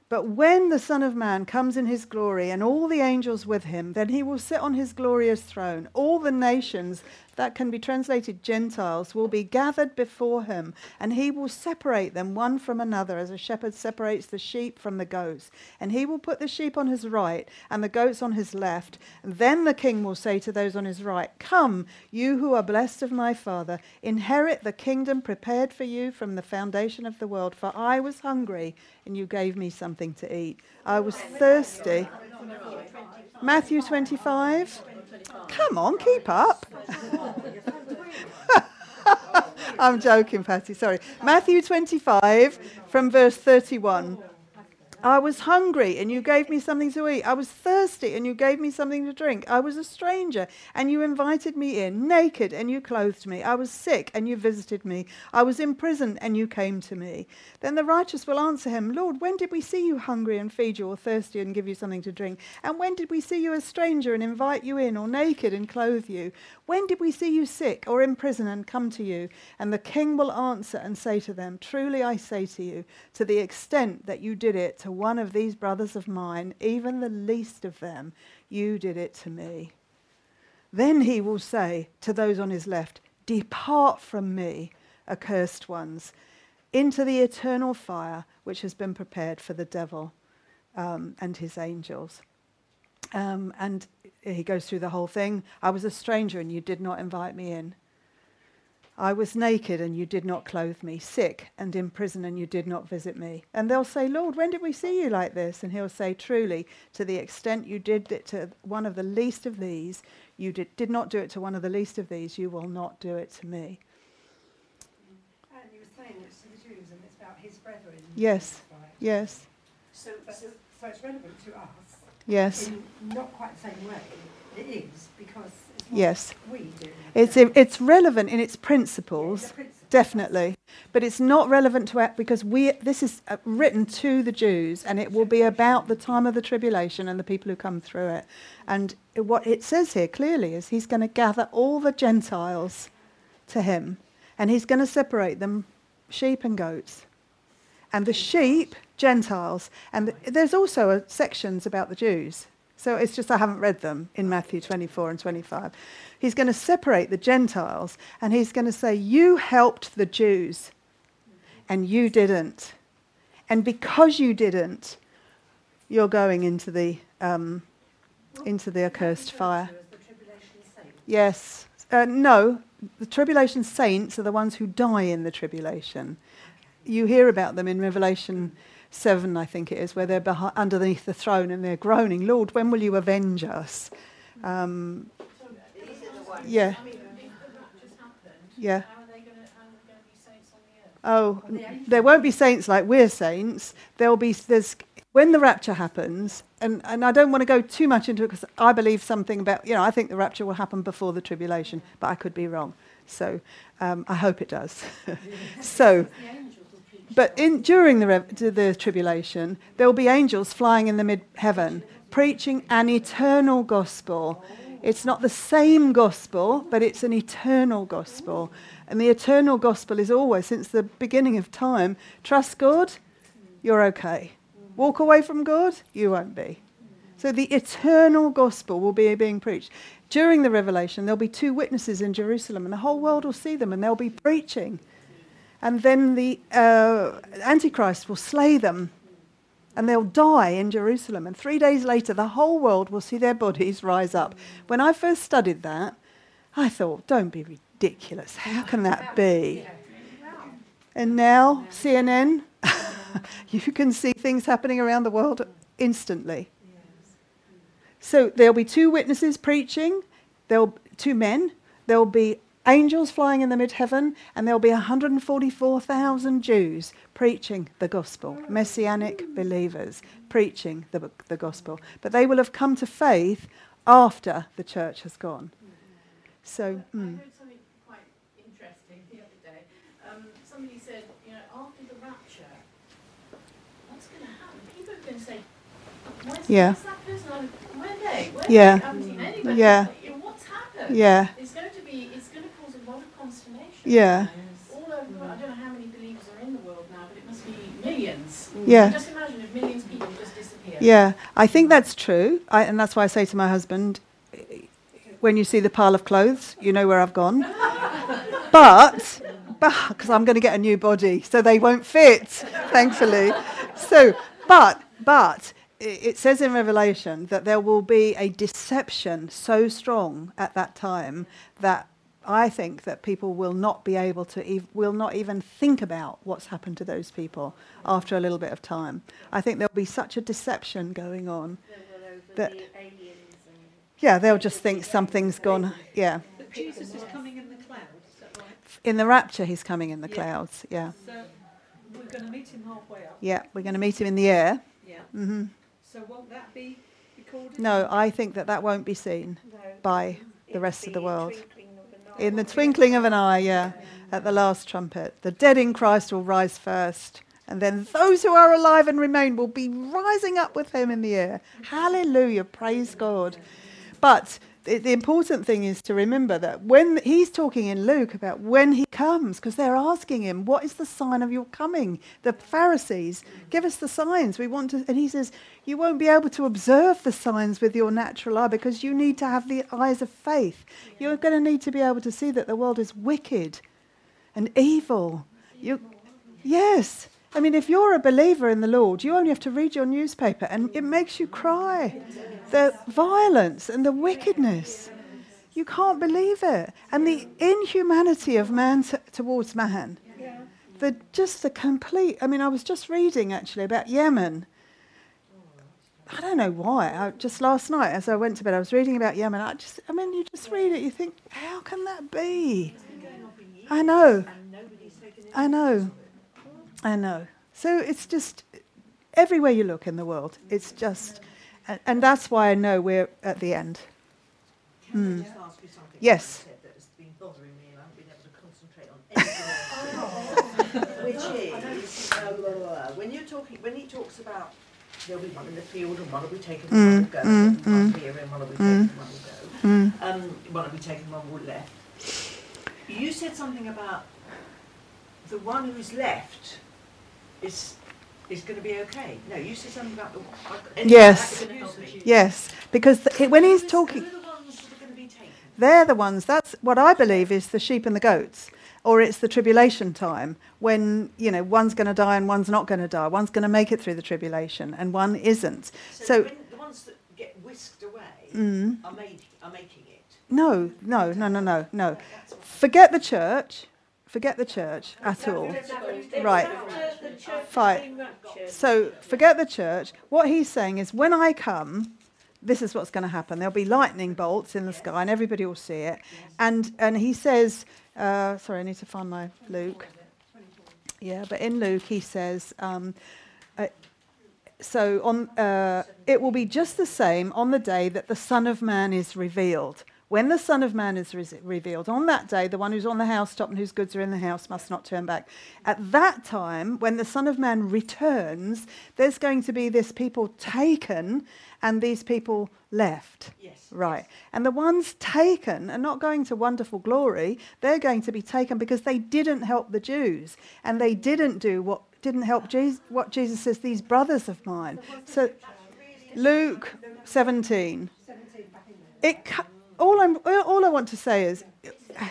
But when the Son of Man comes in his glory and all the angels with him, then he will sit on his glorious throne. All the nations that can be translated Gentiles will be gathered before him, and he will separate them one from another as a shepherd separates the sheep from the goats. And he will put the sheep on his right and the goats on his left. And then the king will say to those on his right, Come, you who are blessed of my Father, inherit the kingdom prepared for you from the foundation of the world. For I was hungry and you gave me something to eat. I was thirsty. Matthew 25. Come on, keep up. I'm joking, Patty, sorry. Matthew 25 from verse 31. I was hungry and you gave me something to eat. I was thirsty and you gave me something to drink. I was a stranger and you invited me in. Naked and you clothed me. I was sick and you visited me. I was in prison and you came to me. Then the righteous will answer him, Lord, when did we see you hungry and feed you, or thirsty and give you something to drink? And when did we see you a stranger and invite you in, or naked and clothe you? When did we see you sick or in prison and come to you? And the king will answer and say to them, Truly I say to you, to the extent that you did it to one of these brothers of mine, even the least of them, you did it to me. Then he will say to those on his left, Depart from me, accursed ones, into the eternal fire which has been prepared for the devil um, and his angels. Um, and he goes through the whole thing. I was a stranger and you did not invite me in. I was naked and you did not clothe me, sick and in prison and you did not visit me. And they'll say, Lord, when did we see you like this? And he'll say, Truly, to the extent you did it to one of the least of these, you did, did not do it to one of the least of these, you will not do it to me. And he was saying it's to the Jews and it's about his brethren. Yes. Yes. So, so so it's relevant to us Yes. in not quite the same way. It is because it's Yes. we do. It's, it's relevant in its principles. Principle. Definitely. But it's not relevant to it because we, this is uh, written to the Jews and it will be about the time of the tribulation and the people who come through it. And what it says here clearly is he's going to gather all the Gentiles to him and he's going to separate them sheep and goats. And the sheep, Gentiles. And there's also uh, sections about the Jews. So it's just I haven't read them in Matthew 24 and 25. He's going to separate the Gentiles and he's going to say, You helped the Jews and you didn't. And because you didn't, you're going into the, um, into the accursed fire. As the tribulation saints. Yes. Uh, no, the tribulation saints are the ones who die in the tribulation. You hear about them in Revelation 7, I think it is, where they're behi- underneath the throne and they're groaning, Lord, when will you avenge us? Um, yeah, yeah. Oh, there won't be saints like we're saints. There'll be there's when the rapture happens, and, and I don't want to go too much into it because I believe something about you know I think the rapture will happen before the tribulation, but I could be wrong. So um, I hope it does. so, but in during the the tribulation, there will be angels flying in the mid heaven preaching an eternal gospel. It's not the same gospel, but it's an eternal gospel. And the eternal gospel is always, since the beginning of time, trust God, you're okay. Walk away from God, you won't be. So the eternal gospel will be being preached. During the revelation, there'll be two witnesses in Jerusalem, and the whole world will see them, and they'll be preaching. And then the uh, Antichrist will slay them, and they'll die in Jerusalem. And three days later, the whole world will see their bodies rise up. When I first studied that, I thought, don't be ridiculous. How can that be? And now, CNN, you can see things happening around the world instantly. So there'll be two witnesses preaching, there'll two men, there'll be angels flying in the mid heaven, and there'll be 144,000 Jews preaching the gospel, messianic believers preaching the, the gospel. But they will have come to faith after the church has gone. So, I mm, heard something quite interesting the other day. Um, somebody said, you know, after the rapture, what's going to happen? People are going to say, where's, Yeah. that person? Where are they? Where Yeah. Seen. Yeah. What's happened? yeah, It's going to be, it's going to cause a lot of consternation. Yeah, All over, the world. I don't know how many believers are in the world now, but it must be millions. Mm. yeah. Just imagine if millions of people just disappear. Yeah, I think that's true. I, and that's why I say to my husband, when you see the pile of clothes, you know where I've gone. but, because I'm going to get a new body, so they won't fit, thankfully. So, but, but, it says in Revelation that there will be a deception so strong at that time that I think that people will not be able to, ev- will not even think about what's happened to those people after a little bit of time. I think there'll be such a deception going on. That- Yeah, they'll just think something's gone. Yeah. But Jesus is coming in the clouds, right? In the rapture, he's coming in the Yeah. clouds. Yeah. So we're going to meet him halfway up. Yeah, we're going to meet him in the air. Yeah. Mm-hmm. So won't that be recorded? No, I think that that won't be seen by the rest of the world. In the twinkling of an eye, yeah, at the last trumpet. The dead in Christ will rise first, and then those who are alive and remain will be rising up with him in the air. Hallelujah, praise God. But the, important thing is to remember that when he's talking in Luke about when he comes, because they're asking him, What is the sign of your coming? The Pharisees, give us the signs. We want to, and he says, You won't be able to observe the signs with your natural eye because you need to have the eyes of faith. You're going to need to be able to see that the world is wicked and evil. You, yes. I mean, if you're a believer in the Lord, you only have to read your newspaper and it makes you cry. The violence and the wickedness. You can't believe it. And the inhumanity of man t- towards man. The, just the complete. I mean, I was just reading actually about Yemen. I don't know why. I, just last night, as I went to bed, I was reading about Yemen. I just, I mean, you just read it, you think, how can that be? I know. I know. I know. So it's just everywhere you look in the world, it's just, and, and that's why I know we're at the end. Can I just ask you something? Yes. You said that has been bothering me and I haven't been able to concentrate on anything else. Which is, uh, when you're talking, when he talks about there'll be one in the field and one will be taken and one will go, Mm, and one mm, here and one will be mm. taken and one will go, Mm. um, one will be taken, one will left. You said something about the one who's left is is going to be okay. No, you said something about the. I- Yes. that confused me. Yes, because th- when he's talking, Who are the ones that are going to be taken? they're the ones. That's what I believe is the sheep and the goats, or it's the tribulation time when you know one's going to die and one's not going to die. One's going to make it through the tribulation and one isn't. So, So- when the ones that get whisked away Mm. are, made, are making it. No, no, no, no, no, no. Forget the church. Forget the church at all. Right. Fine. So forget the church. What he's saying is, when I come, this is what's going to happen. There'll be lightning bolts in the sky, and everybody will see it. And and he says, uh, sorry, I need to find my Luke. Yeah, but in Luke he says, um, uh, so on, uh, it will be just the same on the day that the Son of Man is revealed. When the Son of Man is re- revealed, on that day, the one who's on the housetop and whose goods are in the house must not turn back. At that time, when the Son of Man returns, there's going to be this people taken and these people left. Yes. Right. And the ones taken are not going to wonderful glory. They're going to be taken because they didn't help the Jews and they didn't do what didn't help Jesus, what Jesus says, these brothers of mine. So, Luke 17. 17 back in there. It, all, I'm, all I want to say is, It's the nations,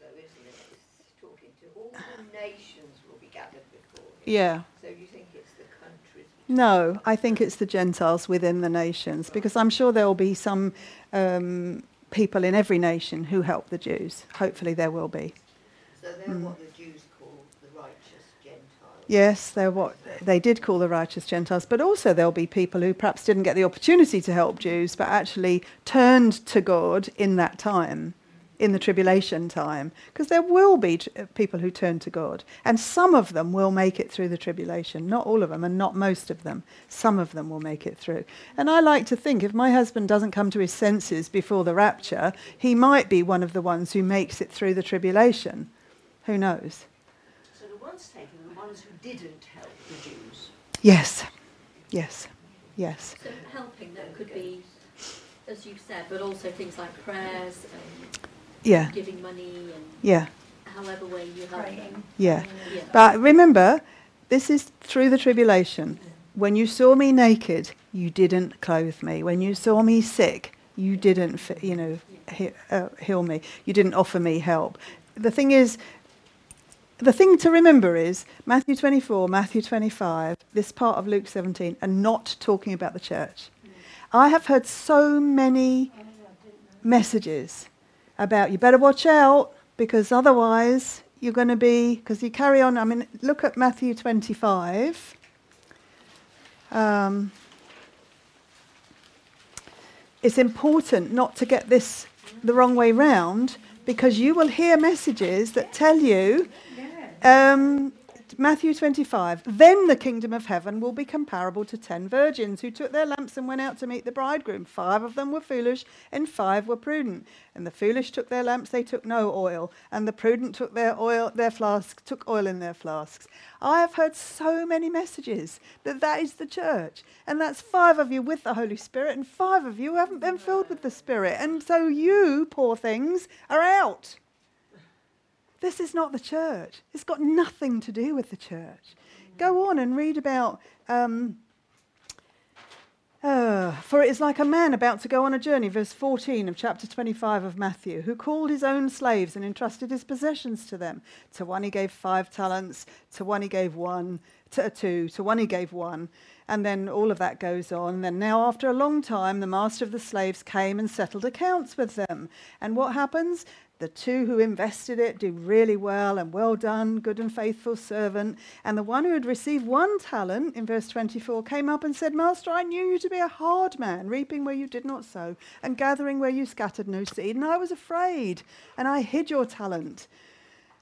though, isn't it? It's talking to all the nations will be gathered before him. yeah. So you think it's the countries? No, I think it's the Gentiles within the nations because I'm sure there will be some um, people in every nation who help the Jews. Hopefully, there will be. So they're Mm. what the Jews call the righteous Gentiles. Yes, they're what they did call the righteous Gentiles, but also there'll be people who perhaps didn't get the opportunity to help Jews, but actually turned to God in that time, in the tribulation time, because there will be tr- uh, people who turn to God, and some of them will make it through the tribulation. Not all of them, and not most of them. Some of them will make it through. And I like to think if my husband doesn't come to his senses before the rapture, he might be one of the ones who makes it through the tribulation. Who knows? So the ones taken ones who didn't help the Jews. Yes, yes, yes. So helping that could be, as you said, but also things like prayers and Yeah, giving money and yeah, however way you help them. yeah. Yeah. But remember, this is through the tribulation. When you saw me naked, you didn't clothe me. When you saw me sick, you didn't, you know, uh, heal me. You didn't offer me help. The thing is, the thing to remember is Matthew 24, Matthew 25, this part of Luke 17, are not talking about the church. I have heard so many messages about you better watch out because otherwise you're going to be, because you carry on. I mean, look at Matthew 25. Um, it's important not to get this the wrong way round because you will hear messages that tell you um, Matthew 25. Then the kingdom of heaven will be comparable to ten virgins who took their lamps and went out to meet the bridegroom. Five of them were foolish, and five were prudent. And the foolish took their lamps; they took no oil. And the prudent took their oil, their flasks, took oil in their flasks. I have heard so many messages that that is the church, and that's five of you with the Holy Spirit, and five of you haven't been filled with the Spirit, and so you, poor things, are out. This is not the church. It's got nothing to do with the church. Go on and read about. Um, uh, for it is like a man about to go on a journey, verse 14 of chapter 25 of Matthew, who called his own slaves and entrusted his possessions to them. To one he gave five talents, to one he gave one, to two, to one he gave one. And then all of that goes on. And then now, after a long time, the master of the slaves came and settled accounts with them. And what happens? The two who invested it do really well and well done, good and faithful servant. And the one who had received one talent, in verse 24, came up and said, Master, I knew you to be a hard man, reaping where you did not sow, and gathering where you scattered no seed. And I was afraid, and I hid your talent.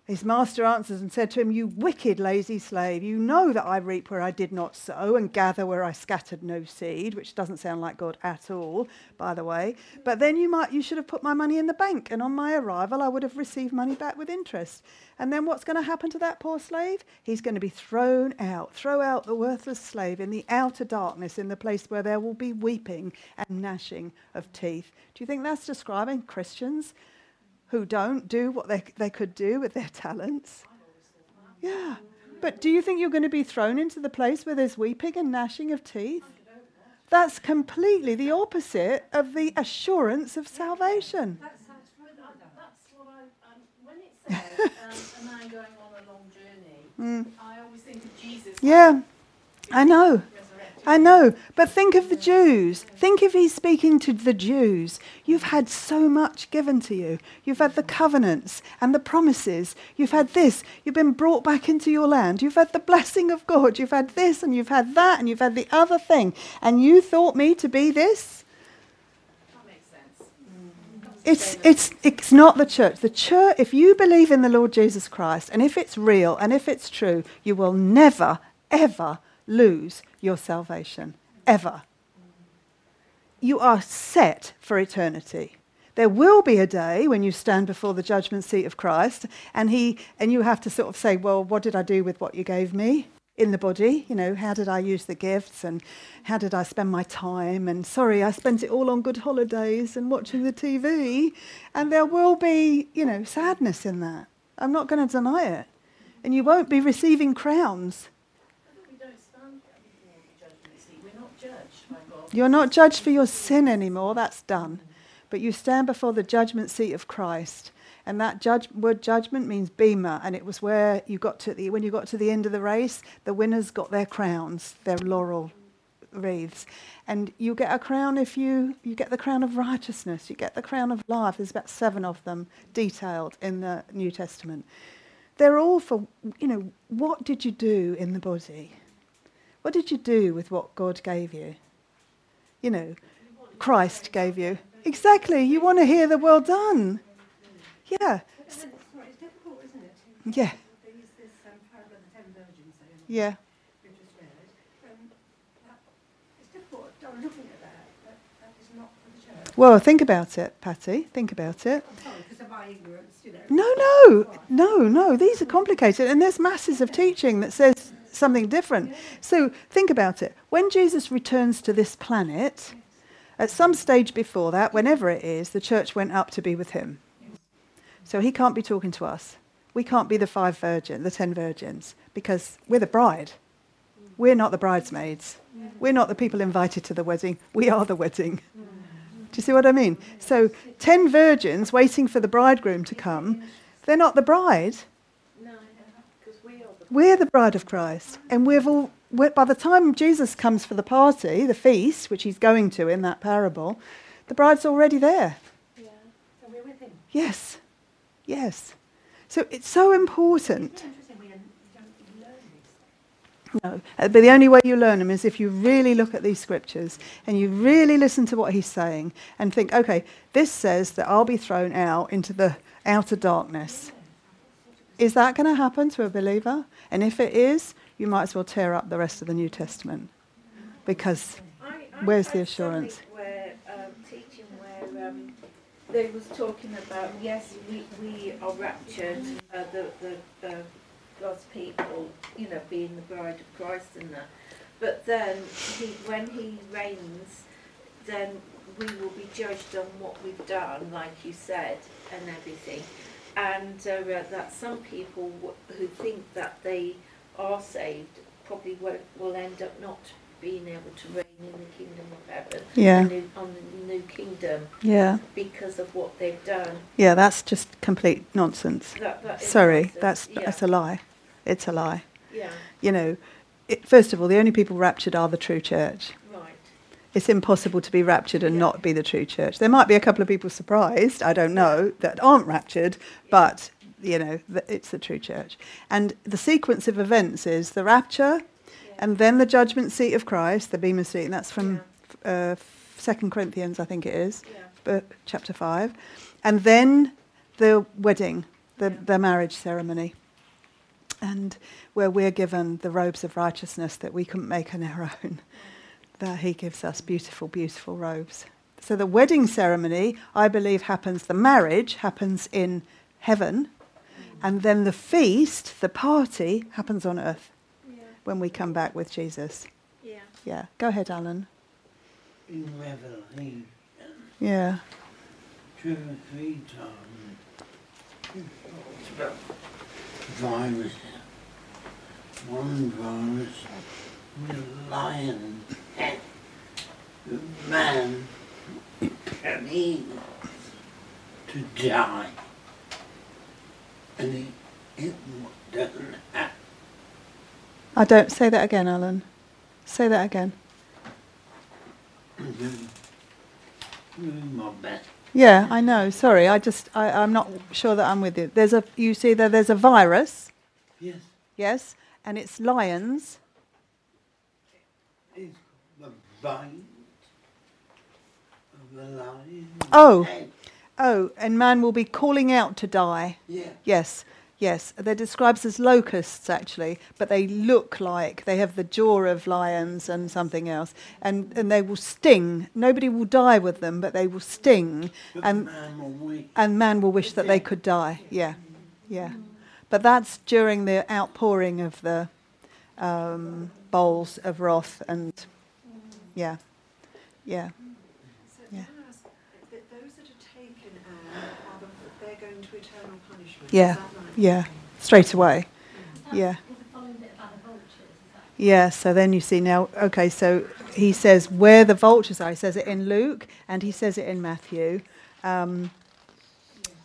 His master answers and said to him, You wicked, lazy slave, you know that I reap where I did not sow and gather where I scattered no seed, which doesn't sound like God at all, by the way. But then you might you should have put my money in the bank, and on my arrival I would have received money back with interest. And then what's going to happen to that poor slave? He's going to be thrown out. Throw out the worthless slave in the outer darkness, in the place where there will be weeping and gnashing of teeth. Do you think that's describing Christians? Who don't do what they, they could do with their talents. Yeah. But do you think you're going to be thrown into the place where there's weeping and gnashing of teeth? That's completely the opposite of the assurance of salvation. That's what I, um, when it says um, a man going on a long journey, Mm. I always think of Jesus. Yeah, I know. I know. But think of the Jews. Think if he's speaking to the Jews. You've had so much given to you. You've had the covenants and the promises. You've had this. You've been brought back into your land. You've had the blessing of God. You've had this and you've had that and you've had the other thing. And you thought me to be this? That makes sense. It's, it's, it's not the church. The church, if you believe in the Lord Jesus Christ, and if it's real and if it's true, you will never, ever lose your salvation. Ever. You are set for eternity. There will be a day when you stand before the judgment seat of Christ, and, he, and you have to sort of say, Well, what did I do with what you gave me? in the body. You know, how did I use the gifts and how did I spend my time? And sorry, I spent it all on good holidays and watching the TV. And there will be, you know, sadness in that. I'm not going to deny it. And you won't be receiving crowns. But we don't stand before the judgment seat. We're not judged by God. You're not judged for your sin anymore, that's done. But you stand before the judgment seat of Christ. And that judge, word judgment means bema, and it was where you got to the, when you got to the end of the race, the winners got their crowns, their laurel wreaths. And you get a crown if you, you get the crown of righteousness, you get the crown of life. There's about seven of them detailed in the New Testament. They're all for, you know, what did you do in the body? What did you do with what God gave you? You know, Christ gave you. Exactly. You want to hear the well done. Yeah. Yeah. Yeah. Well, think about it, Patty. Think about it. No, no, no, no. These are complicated, and there's masses of teaching that says something different. So think about it. When Jesus returns to this planet, at some stage before that, whenever it is, the church went up to be with him. So he can't be talking to us. We can't be the five virgins, the ten virgins, because we're the bride. We're not the bridesmaids. We're not the people invited to the wedding. We are the wedding. Do you see what I mean? So, ten virgins waiting for the bridegroom to come, they're not the bride. No, because we are the We're the bride of Christ. And we've all, by the time Jesus comes for the party, the feast, which he's going to in that parable, the bride's already there. So we're with him. Yes. Yes. So it's so important. It's interesting, we don't learn this. No. Uh, But the only way you learn them is if you really look at these scriptures and you really listen to what he's saying and think, okay, this says that I'll be thrown out into the outer darkness. Is that going to happen to a believer? And if it is, you might as well tear up the rest of the New Testament. Because I, I Where's the assurance? Where um, teaching where um, they was talking about yes we, we are raptured uh, the the uh, God's people you know being the bride of Christ and that, but then he when he reigns, then we will be judged on what we've done like you said and everything, and uh, that some people w- who think that they are saved probably will, will end up not being able to reign in the kingdom of heaven Yeah. new, on the new kingdom yeah, because of what they've done. yeah, that's just complete nonsense. That, that Sorry, nonsense. that's yeah, that's a lie. It's a lie. yeah, You know, it, first of all, the only people raptured are the true church. It's impossible to be raptured and not be the true church. There might be a couple of people surprised, I don't know, that aren't raptured, but you know, it's the true church. And the sequence of events is the rapture, and then the judgment seat of Christ, the bema seat, and that's from uh, Second Corinthians, I think it is, Yeah. uh, chapter five, and then the wedding, the, the marriage ceremony, and where we're given the robes of righteousness that we couldn't make on our own. That He gives us beautiful, beautiful robes. So the wedding ceremony, I believe, happens. The marriage happens in heaven, and then the feast, the party, happens on earth Yeah, when we come back with Jesus. yeah. Yeah, go ahead, Alan. In Revelation, Yeah, two or three times, it talks about viruses. One virus with a The man needs to die. And he, it doesn't happen. I don't say that again, Alan. Say that again. Yeah, I know. Sorry, I just I, I'm not sure that I'm with you. There's a you see that there's a virus, Yes, yes, and it's lions. it's the bite of the lion. Oh. Oh, and man will be calling out to die. Yeah. Yes, yes. They're described as locusts, actually, but they look like they have the jaw of lions and something else. And, and they will sting. Nobody will die with them, but they will sting. But And, man and man will wish that they could die. Yeah, yeah. But that's during the outpouring of the um, bowls of wrath. And yeah, yeah. So Yeah. ask, th- those that are taken out, are the, they're going to eternal punishment? Yeah, right? yeah. Straight away. Yeah. Is the following bit about the vultures? Is Yeah, so then you see now, okay, so he says where the vultures are. He says it in Luke and he says it in Matthew. Um,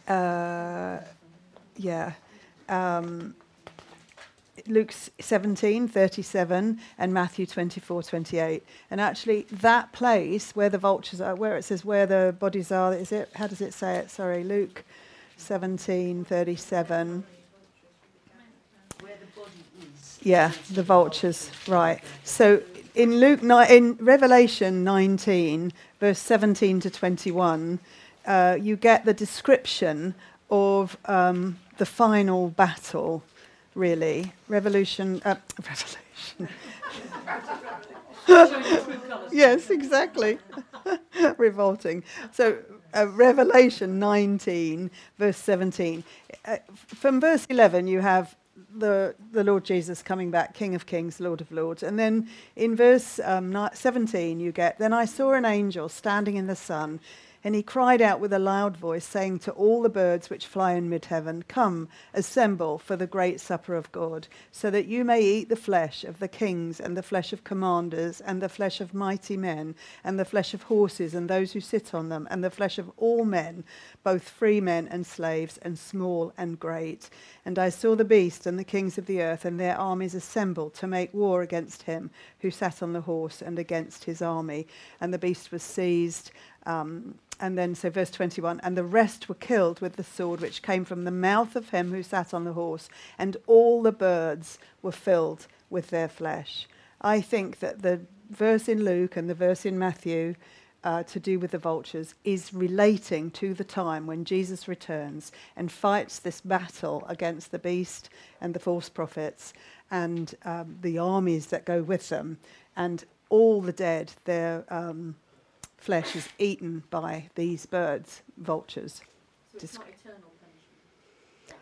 uh, yeah. Um, Luke 17, 37, and Matthew 24, 28. And actually, that place where the vultures are, where it says where the bodies are, is it? How does it say it? Sorry, Luke 17, 37. Where the body is. Yeah, the vultures, right. So in Luke, ni- in Revelation 19, verse 17 to 21, uh, you get the description of um, the final battle, really. Revolution, uh, Revelation. yes, exactly. Revolting. So, uh, Revelation 19, verse 17. Uh, from verse 11, you have the, the Lord Jesus coming back, King of Kings, Lord of Lords. And then in verse um, 17, you get, Then I saw an angel standing in the sun, and he cried out with a loud voice, saying to all the birds which fly in mid heaven, Come, assemble for the great supper of God, so that you may eat the flesh of the kings, and the flesh of commanders, and the flesh of mighty men, and the flesh of horses, and those who sit on them, and the flesh of all men, both free men and slaves, and small and great. And I saw the beast and the kings of the earth and their armies assembled to make war against him who sat on the horse and against his army. And the beast was seized. Um, and then, so verse 21 and the rest were killed with the sword which came from the mouth of him who sat on the horse, and all the birds were filled with their flesh. I think that the verse in Luke and the verse in Matthew uh, to do with the vultures is relating to the time when Jesus returns and fights this battle against the beast and the false prophets and um, the armies that go with them. And all the dead, their um, flesh is eaten by these birds, vultures. So it's Disc- not eternal punishment.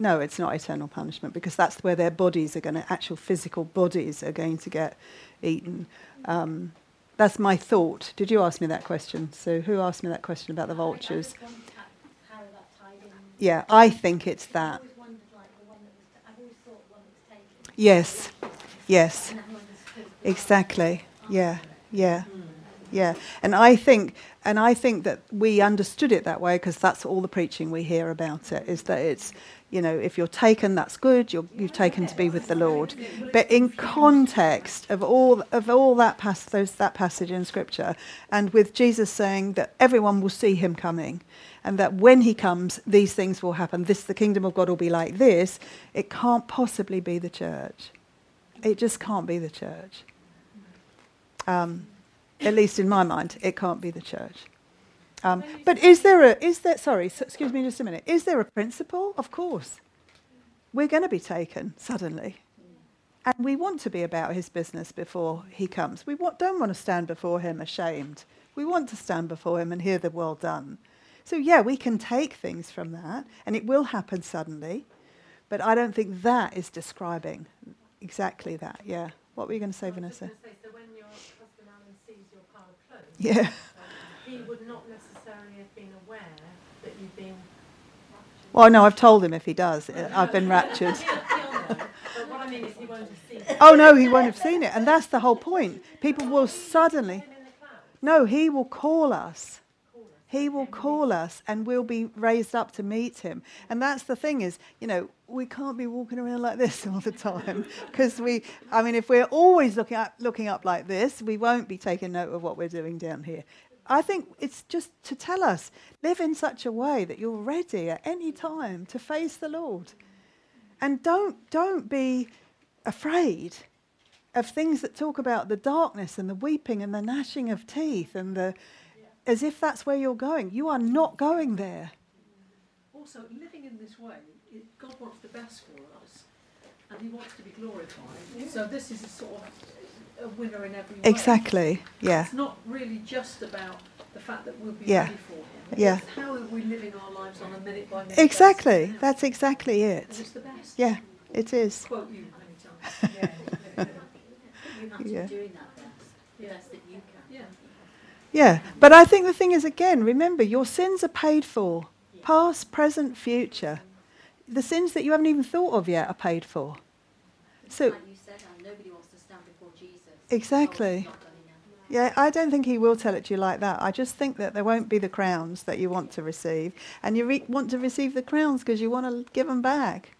No, it's not eternal punishment because that's where their bodies are going to, actual physical bodies are going to get eaten. Um, that's my thought. Did you ask me that question? So, who asked me that question about the I- I vultures? how- how that tied in. Yeah, I think it's that. wondered, like, that was, I've always thought the one that was taken. Yes, yes, And that one was the- exactly. Yeah, yeah, hmm. yeah. And I think, and I think that we understood it that way because that's all the preaching we hear about it is that it's, you know, if you're taken, that's good. You're, you've taken to be with the Lord. But in context of all of all that pas- those, that passage in Scripture, and with Jesus saying that everyone will see Him coming, and that when He comes, these things will happen. This, the kingdom of God will be like this. It can't possibly be the church. It just can't be the church. Um, at least in my mind, it can't be the church. Um, but is there a, is there, sorry, s- excuse me just a minute, is there a principle? Of course. We're going to be taken suddenly. And we want to be about his business before he comes. We don't want to stand before him ashamed. We want to stand before him and hear the well done. So, yeah, we can take things from that, and it will happen suddenly. But I don't think that is describing exactly that. Yeah. What were you going to say, Vanessa? so when your husband Alan sees your pile of clothes, Yeah. he would not necessarily have been aware that you've been. Well, no, I've told him if he does, I've been raptured. He'll, he'll know. But what I mean is he won't have seen it. Oh, no, he won't have seen it. And that's the whole point. People will suddenly. No, he will call us. He will call us and we'll be raised up to meet him. And that's the thing is, you know, we can't be walking around like this all the time because we, I mean, if we're always looking up, looking up like this, we won't be taking note of what we're doing down here. I think it's just to tell us, live in such a way that you're ready at any time to face the Lord. And don't, don't be afraid of things that talk about the darkness and the weeping and the gnashing of teeth and the, as if that's where you're going. You are not going there. Also, living in this way, God wants the best for us, and He wants to be glorified. So this is a sort of a winner in every way. Exactly. Yeah. It's not really just about the fact that we'll be Yeah. ready for Him. Yeah. It's how are we living our lives on a minute by minute Exactly. basis. That's exactly And it. it's the best. Yeah, it is. Quote you many times. You have to Yeah. doing that best, the best that you can. Yeah. Yeah. But I think the thing is, again, remember, your sins are paid for past, present, future. The sins that you haven't even thought of yet are paid for. So- like you said, um, nobody wants to stand before Jesus. Exactly. Oh, it's not done enough. Yeah, I don't think he will tell it to you like that. I just think that there won't be the crowns that you want to receive, and you re- want to receive the crowns because you want to give them back,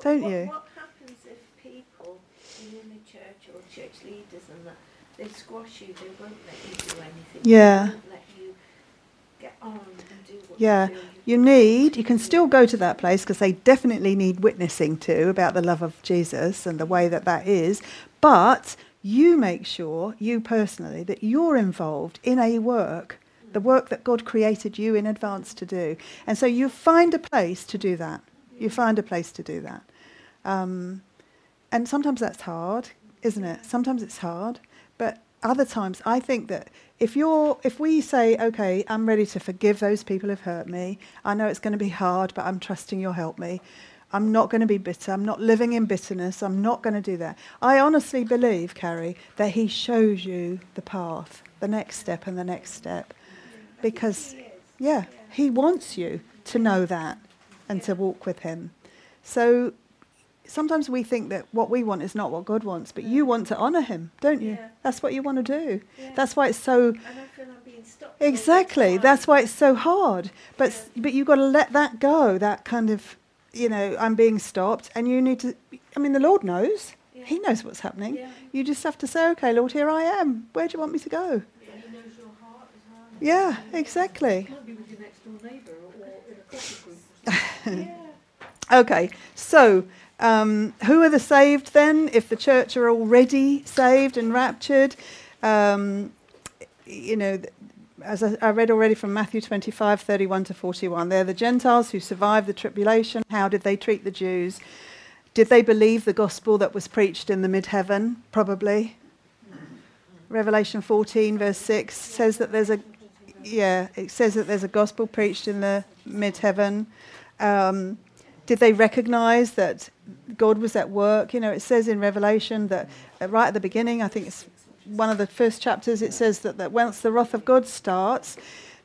don't what, you? What happens if people in the church or church leaders and that they squash you? They won't let you do anything. Yeah. They won't let you get on and do Yeah, you you need. You can still go to that place because they definitely need witnessing to about the love of Jesus and the way that that is. But you make sure, you personally, that you're involved in a work, the work that God created you in advance to do. And so you find a place to do that. You find a place to do that. Um, and sometimes that's hard, isn't it? Sometimes it's hard. But other times, I think that if you're, if we say, okay, I'm ready to forgive those people who've hurt me. I know it's going to be hard, but I'm trusting you'll help me. I'm not going to be bitter. I'm not living in bitterness. I'm not going to do that. I honestly believe, Carrie, that He shows you the path, the next step, and the next step, because yeah, He wants you to know that and to walk with Him. So sometimes we think that what we want is not what God wants, but you want to honour Him, don't you? Yeah. That's what you want to do. Yeah. That's why it's so. And I feel I'm being stopped. Exactly. That's why it's so hard. But s but you've got to let that go. That kind of, you know, I'm being stopped, and you need to. I mean, the Lord knows. Yeah. He knows what's happening. Yeah. You just have to say, "Okay, Lord, here I am. Where do you want me to go?" And he knows your heart as well. Yeah, exactly. It might be with your next door neighbour or, or in a coffee group. Or. Yeah. Okay, so um, who are the saved then? If the church are already saved and raptured, um, you know, as I, I read already from Matthew 25, 31 to 41, they're the Gentiles who survived the tribulation. How did they treat the Jews? Did they believe the gospel that was preached in the mid heaven? Probably. Revelation 14, verse 6 says that there's a, yeah, it says that there's a gospel preached in the mid heaven. Um, did they recognize that God was at work? You know, it says in Revelation that uh, right at the beginning, I think it's one of the first chapters, it says that, that once the wrath of God starts,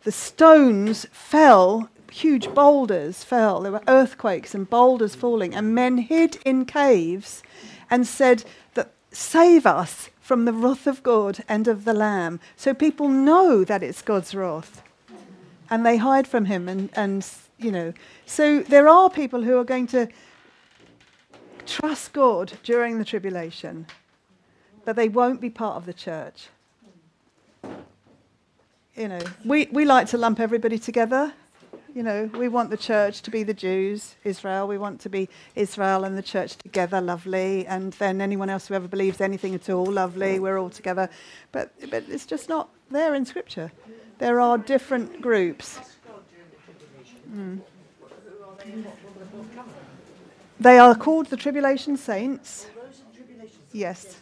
the stones fell, huge boulders fell. There were earthquakes and boulders falling, and men hid in caves and said that save us from the wrath of God and of the Lamb. So people know that it's God's wrath and they hide from him and, and you know so there are people who are going to trust god during the tribulation but they won't be part of the church. You know we, we like to lump everybody together. You know we want the church to be the jews israel. We want to be israel and the church together lovely. And then anyone else who ever believes anything at all lovely. We're all together. But but it's just not there in scripture. There are different groups. Mm. They are called the tribulation saints. Yes.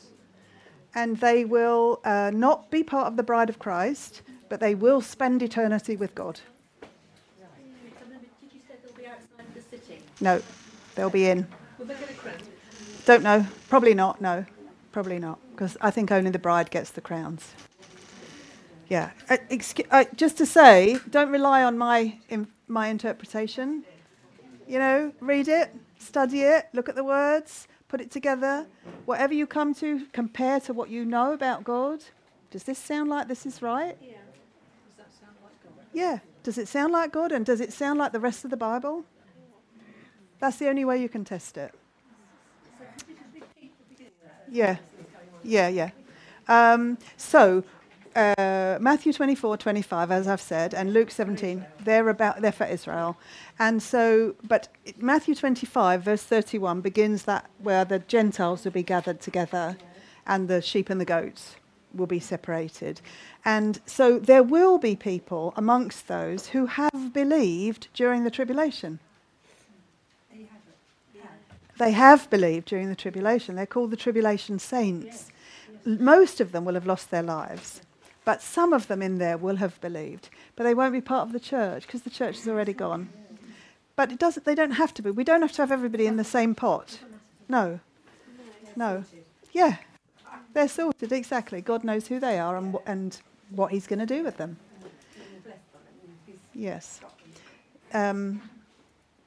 And they will uh, not be part of the bride of Christ, but they will spend eternity with God. No, they'll be in. Don't know. Probably not. No, probably not. Because I think only the bride gets the crowns. Yeah. Uh, excu- uh, just to say, don't rely on my in, my interpretation. You know, read it, study it, look at the words, put it together. Whatever you come to, compare to what you know about God. Does this sound like this is right? Yeah. Does that sound like God? Yeah. Does it sound like God? And does it sound like the rest of the Bible? That's the only way you can test it. Yeah. Yeah, yeah. Um, so, uh, Matthew 24, 25, as I've said, and Luke 17, they're about they're for Israel, and so, but Matthew 25, verse 31, begins that where the Gentiles will be gathered together, and the sheep and the goats will be separated, and so there will be people amongst those who have believed during the tribulation. They have. Believed during the tribulation. They're called the tribulation saints. Most of them will have lost their lives, but some of them in there will have believed. But they won't be part of the church because the church is already gone. But it doesn't, they don't have to be. We don't have to have everybody in the same pot. No. No. Yeah. They're sorted, exactly. God knows who they are and, and what He's going to do with them. Yes. Um,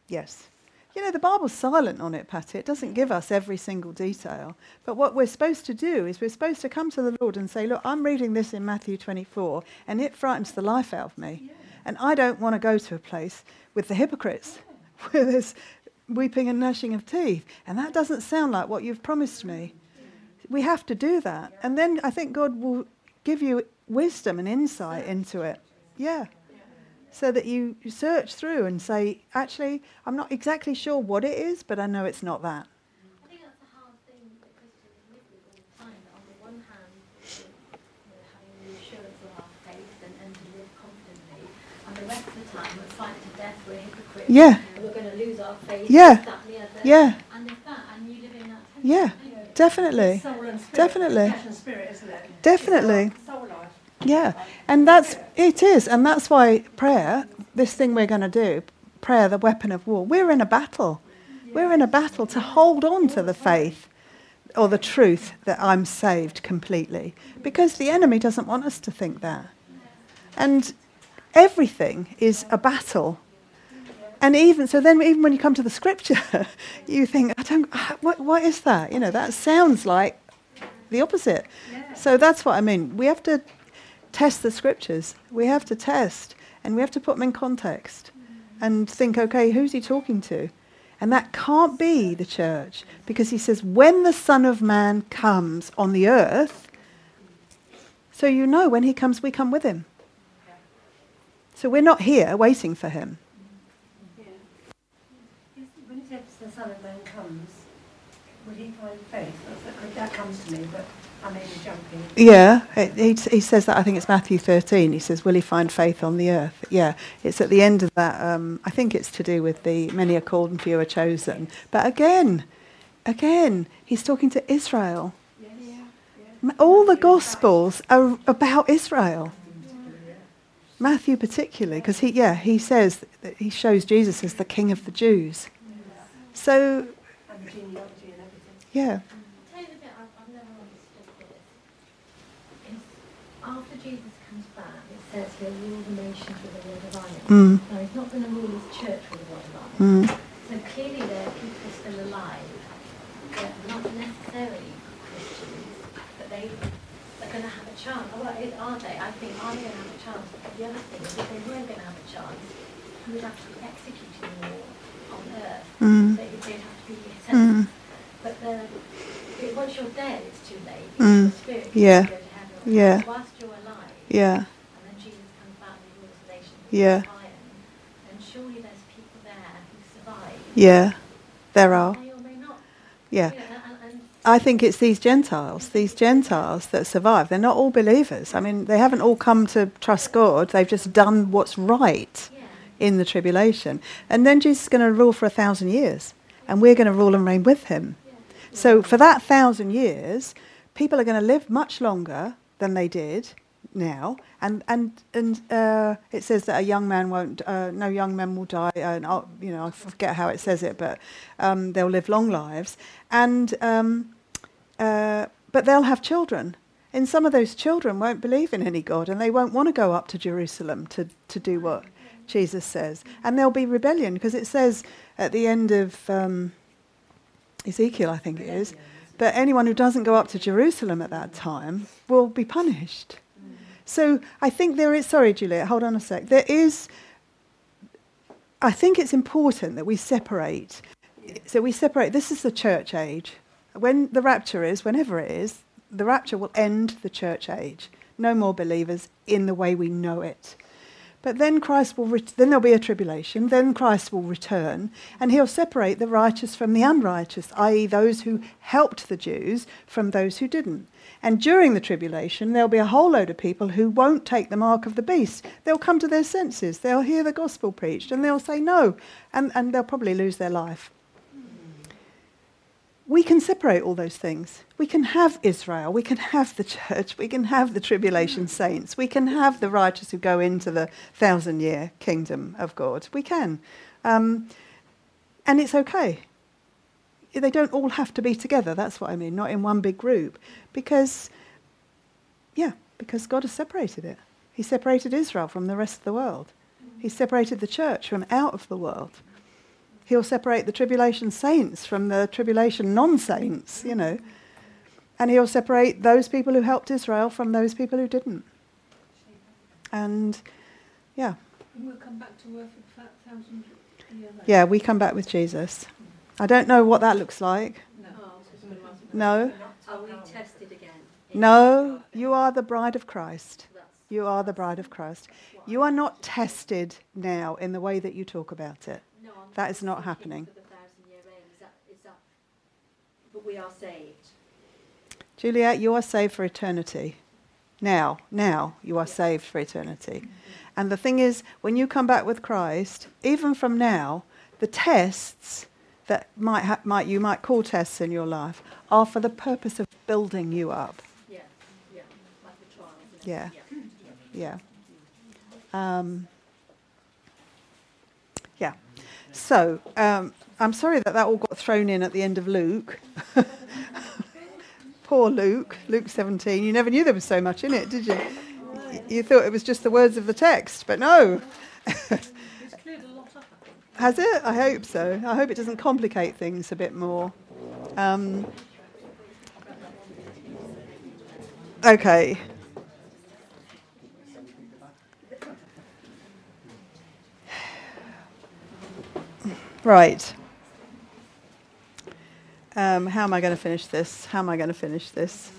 yes. You know, the Bible's silent on it, Patty. It doesn't give us every single detail. But what we're supposed to do is we're supposed to come to the Lord and say, Look, I'm reading this in Matthew 24, and it frightens the life out of me. And I don't want to go to a place with the hypocrites, where there's weeping and gnashing of teeth. And that doesn't sound like what you've promised me. We have to do that. And then I think God will give you wisdom and insight into it. Yeah so that you search through and say, actually, I'm not exactly sure what it is, but I know it's not that. I think that's a hard thing that Christians live with all the time. That on the one hand, we're having the assurance of our faith and, and to live confidently, and the rest of the time we're fighting to death, we're hypocrites, Yeah. we're going to lose our faith, Yeah. this, that, the other. Yeah. And if that, and you live in that tension, Yeah, definitely. Soul and spirit. Definitely. Spirit. Definitely. It's our Soul life. Yeah, and that's it is, and that's why prayer, this thing we're going to do, prayer, the weapon of war. We're in a battle. We're in a battle to hold on to the faith or the truth that I'm saved completely, because the enemy doesn't want us to think that. And everything is a battle. And even so, then even when you come to the scripture, you think, I don't, what, what is that? You know, that sounds like the opposite. So that's what I mean. We have to test the scriptures. We have to test and we have to put them in context and think, okay, who's he talking to? And that can't be the church because he says, when the Son of Man comes on the earth, so you know when he comes, we come with him. So we're not here waiting for him. When it says the Son of Man comes, will he find faith? That comes to me, but I may be jumping. Yeah, it, he, he says that. I think it's Matthew 13. He says, Will he find faith on the earth? Yeah, it's at the end of that. Um, I think it's to do with the many are called and few are chosen. But again, again, he's talking to Israel. M- All the Gospels are about Israel. Matthew particularly, because he, yeah, he says that he shows Jesus as the King of the Jews. So, And the genealogy and everything. yeah, Tell you the bit I've, I've never understood this. Is after Jesus comes back, it says he'll rule the with a rod of iron. Mm. Now he's not going to rule his church with a rod of iron. Mm. So clearly there are people still alive that are not necessarily Christians, but they are going to have a chance. Oh, well, are they? I think are they going to have a chance? But the other thing is if they weren't going to have a chance, who would have to be executed more on earth? Mm. They, they'd have to be Mm. But the, once you're dead, it's too late. Mm. your spirit Yeah. go to heaven. Yeah. Whilst you're alive, yeah, and then Jesus comes back and rules the nation with Yeah. iron, then surely there's people there who survive. yeah, there are. May may. Yeah. You know, and, and I think it's these Gentiles, these Gentiles that survive. They're not all believers. I mean, they haven't all come to trust God. They've just done what's right in the tribulation. And then Jesus is going to rule for a thousand years, and we're going to rule and reign with him. So for that thousand years, people are going to live much longer than they did now. And and and uh, it says that a young man won't, uh, no young man will die. And I'll, you know, I forget how it says it, but um, they'll live long lives. And um, uh, but they'll have children. And some of those children won't believe in any God, and they won't want to go up to Jerusalem to to do what Jesus says. And there'll be rebellion because it says at the end of um, Ezekiel, I think it is, that anyone who doesn't go up to Jerusalem at that time will be punished. So I think there is, sorry, Juliet, hold on a sec. There is, I think it's important that we separate. So we separate, this is the church age. When the rapture is, whenever it is, the rapture will end the church age. No more believers in the way we know it. But then Christ will, ret- then there'll be a tribulation. Then Christ will return, and he'll separate the righteous from the unrighteous, i.e., those who helped the Jews from those who didn't. And during the tribulation, there'll be a whole load of people who won't take the mark of the beast. They'll come to their senses. They'll hear the gospel preached, and they'll say no, and, and they'll probably lose their life. We can separate all those things. We can have Israel, we can have the church, we can have the tribulation saints, we can have the righteous who go into the thousand year kingdom of God. We can. Um, and it's okay. They don't all have to be together, that's what I mean, not in one big group. Because, yeah, because God has separated it. He separated Israel from the rest of the world, He separated the church from out of the world. He'll separate the tribulation saints from the tribulation non saints, you know. And he'll separate those people who helped Israel from those people who didn't. And yeah. And we'll come back to earth for a thousand years. Yeah, we come back with Jesus. I don't know what that looks like. No. Oh, no. Are we tested again? No, you are the bride of Christ. You are the bride of Christ. You are not tested now in the way that you talk about it. That is not happening. For the thousand year reign, is that, is that, but we are saved. Juliet, you are saved for eternity. Now, now you are saved for eternity. And the thing is, when you come back with Christ, even from now, the tests that might, ha- might you might call tests in your life are for the purpose of building you up. Yeah, yeah, like trial, isn't? Yeah. Yeah. Um, yeah. So um, I'm sorry that that all got thrown in at the end of Luke. Poor Luke, Luke 17. You never knew there was so much in it, did you? You thought it was just the words of the text, but no. Has it? I hope so. I hope it doesn't complicate things a bit more. Um, okay. Right. Um, how am I going to finish this? How am I going to finish this?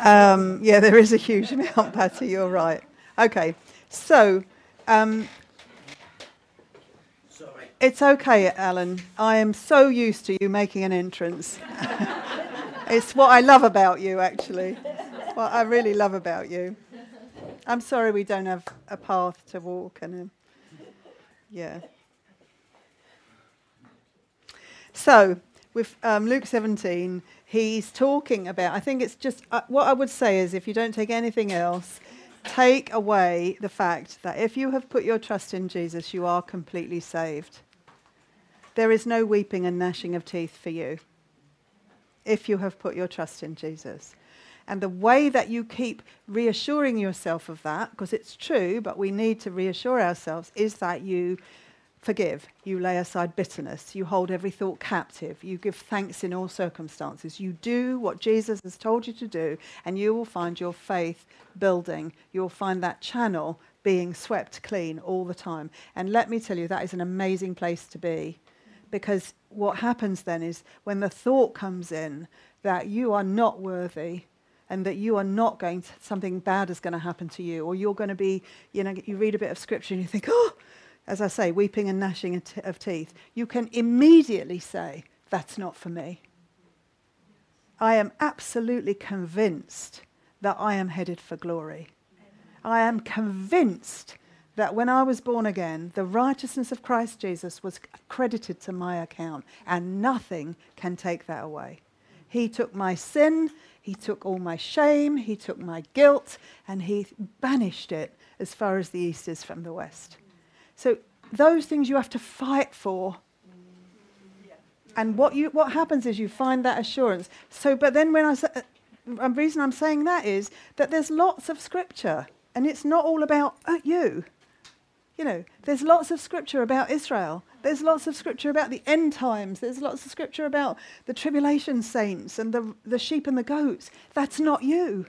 Um, yeah, there is a huge amount, Patty. You're right. Okay, so um, Sorry. it's okay, Alan. I am so used to you making an entrance. it's what I love about you, actually. What I really love about you. I'm sorry we don't have a path to walk and um, yeah. So with um, Luke 17, he's talking about. I think it's just uh, what I would say is if you don't take anything else, take away the fact that if you have put your trust in Jesus, you are completely saved. There is no weeping and gnashing of teeth for you if you have put your trust in Jesus. And the way that you keep reassuring yourself of that, because it's true, but we need to reassure ourselves, is that you forgive, you lay aside bitterness, you hold every thought captive, you give thanks in all circumstances. You do what Jesus has told you to do, and you will find your faith building. You'll find that channel being swept clean all the time. And let me tell you, that is an amazing place to be. Because what happens then is when the thought comes in that you are not worthy and that you are not going to, something bad is going to happen to you, or you're going to be, you know, you read a bit of scripture and you think, oh, as I say, weeping and gnashing of teeth, you can immediately say, that's not for me. I am absolutely convinced that I am headed for glory. I am convinced that when I was born again, the righteousness of Christ Jesus was credited to my account, and nothing can take that away. He took my sin, He took all my shame, He took my guilt, and He banished it as far as the east is from the west. So, those things you have to fight for. And what, you, what happens is you find that assurance. So, but then when I say, uh, the reason I'm saying that is that there's lots of scripture, and it's not all about uh, you. You know, there's lots of scripture about Israel. There's lots of scripture about the end times. There's lots of scripture about the tribulation saints and the, the sheep and the goats. That's not you.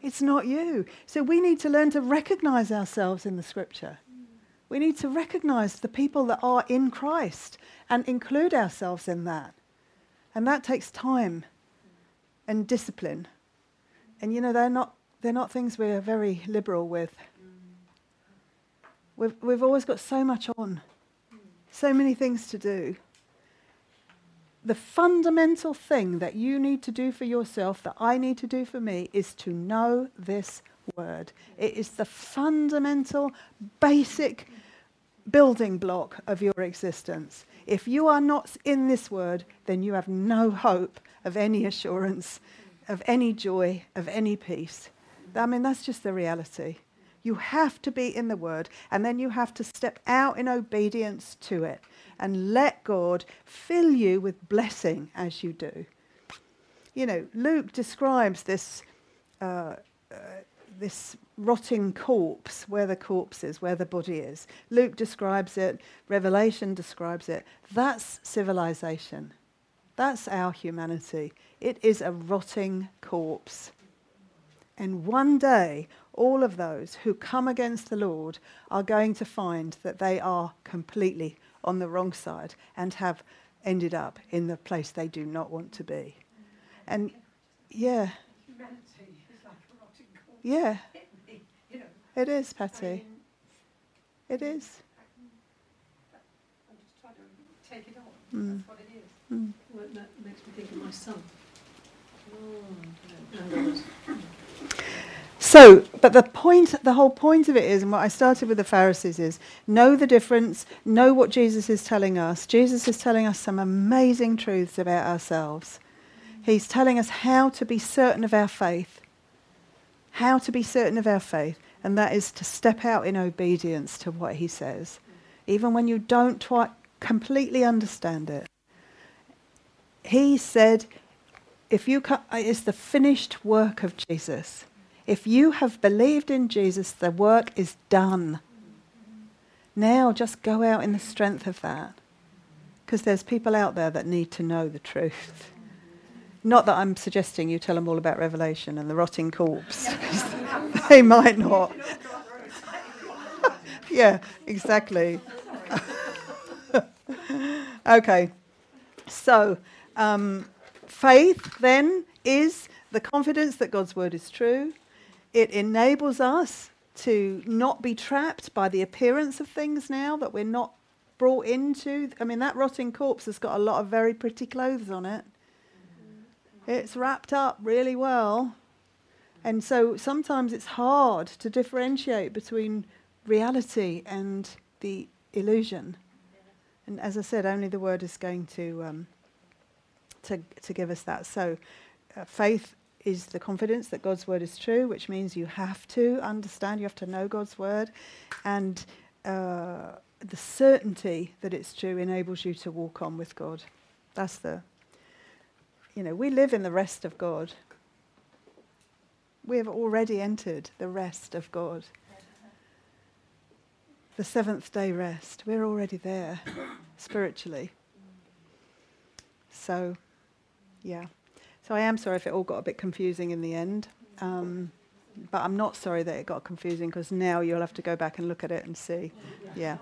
It's not you. So we need to learn to recognize ourselves in the scripture. We need to recognize the people that are in Christ and include ourselves in that. And that takes time and discipline. And you know, they're not, they're not things we're very liberal with. We've, we've always got so much on, so many things to do. The fundamental thing that you need to do for yourself, that I need to do for me, is to know this word. It is the fundamental, basic building block of your existence. If you are not in this word, then you have no hope of any assurance, of any joy, of any peace. I mean, that's just the reality. You have to be in the word, and then you have to step out in obedience to it and let God fill you with blessing as you do. You know, Luke describes this, uh, uh, this rotting corpse where the corpse is, where the body is. Luke describes it, Revelation describes it. That's civilization. That's our humanity. It is a rotting corpse. And one day, all of those who come against the Lord are going to find that they are completely on the wrong side and have ended up in the place they do not want to be. And yeah, Humanity is like a rotting corpse. yeah, You know, it is, I Patty. mean, It is. I'm just trying to take it on. Mm. That's what it is. Mm. Well, that makes me think of my son. So, but the point, the whole point of it is, and what I started with the Pharisees is, know the difference, know what Jesus is telling us. Jesus is telling us some amazing truths about ourselves. He's telling us how to be certain of our faith, how to be certain of our faith, and that is to step out in obedience to what he says, even when you don't twi- completely understand it. He said, if you co- uh, it's the finished work of Jesus. If you have believed in Jesus, the work is done. Now just go out in the strength of that. Because there's people out there that need to know the truth. Not that I'm suggesting you tell them all about Revelation and the rotting corpse. they might not. yeah, exactly. okay. So, um, faith then is the confidence that God's word is true. It enables us to not be trapped by the appearance of things now that we're not brought into. I mean, that rotting corpse has got a lot of very pretty clothes on it. It's wrapped up really well. And so sometimes it's hard to differentiate between reality and the illusion. And as I said, only the word is going to um, to to give us that. So, uh, faith is the confidence that God's word is true, which means you have to understand, you have to know God's word, and uh, the certainty that it's true enables you to walk on with God. That's the, you know, we live in the rest of God. We have already entered the rest of God. The seventh day rest. We're already there spiritually. So, yeah. So I am sorry if it all got a bit confusing in the end. Um, but I'm not sorry that it got confusing because now you'll have to go back and look at it and see. Yeah.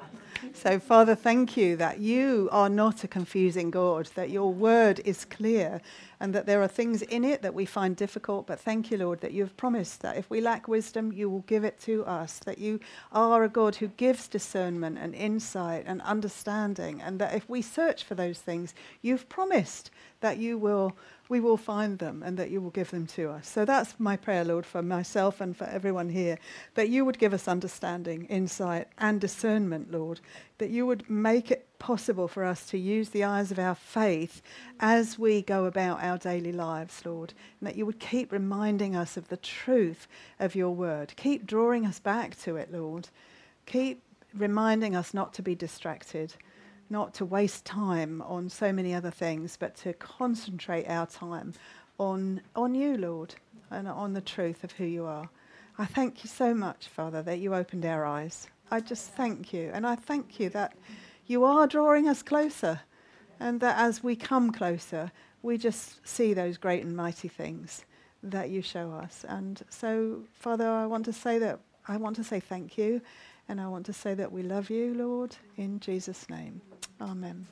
So, Father, thank you that you are not a confusing God, that your word is clear, and that there are things in it that we find difficult. But thank you, Lord, that you have promised that if we lack wisdom, you will give it to us, that you are a God who gives discernment and insight and understanding, and that if we search for those things, you've promised that you will we will find them and that you will give them to us. So that's my prayer, Lord, for myself and for everyone here, that you would give us understanding, insight, and discernment, Lord, that you would make it possible for us to use the eyes of our faith as we go about our daily lives, Lord, and that you would keep reminding us of the truth of your word. Keep drawing us back to it, Lord. Keep reminding us not to be distracted not to waste time on so many other things, but to concentrate our time on, on you, Lord, and on the truth of who you are. I thank you so much, Father, that you opened our eyes. I just thank you. And I thank you that you are drawing us closer, and that as we come closer, we just see those great and mighty things that you show us. And so, Father, I want to say that I want to say thank you. And I want to say that we love you, Lord, in Jesus' name. Amen.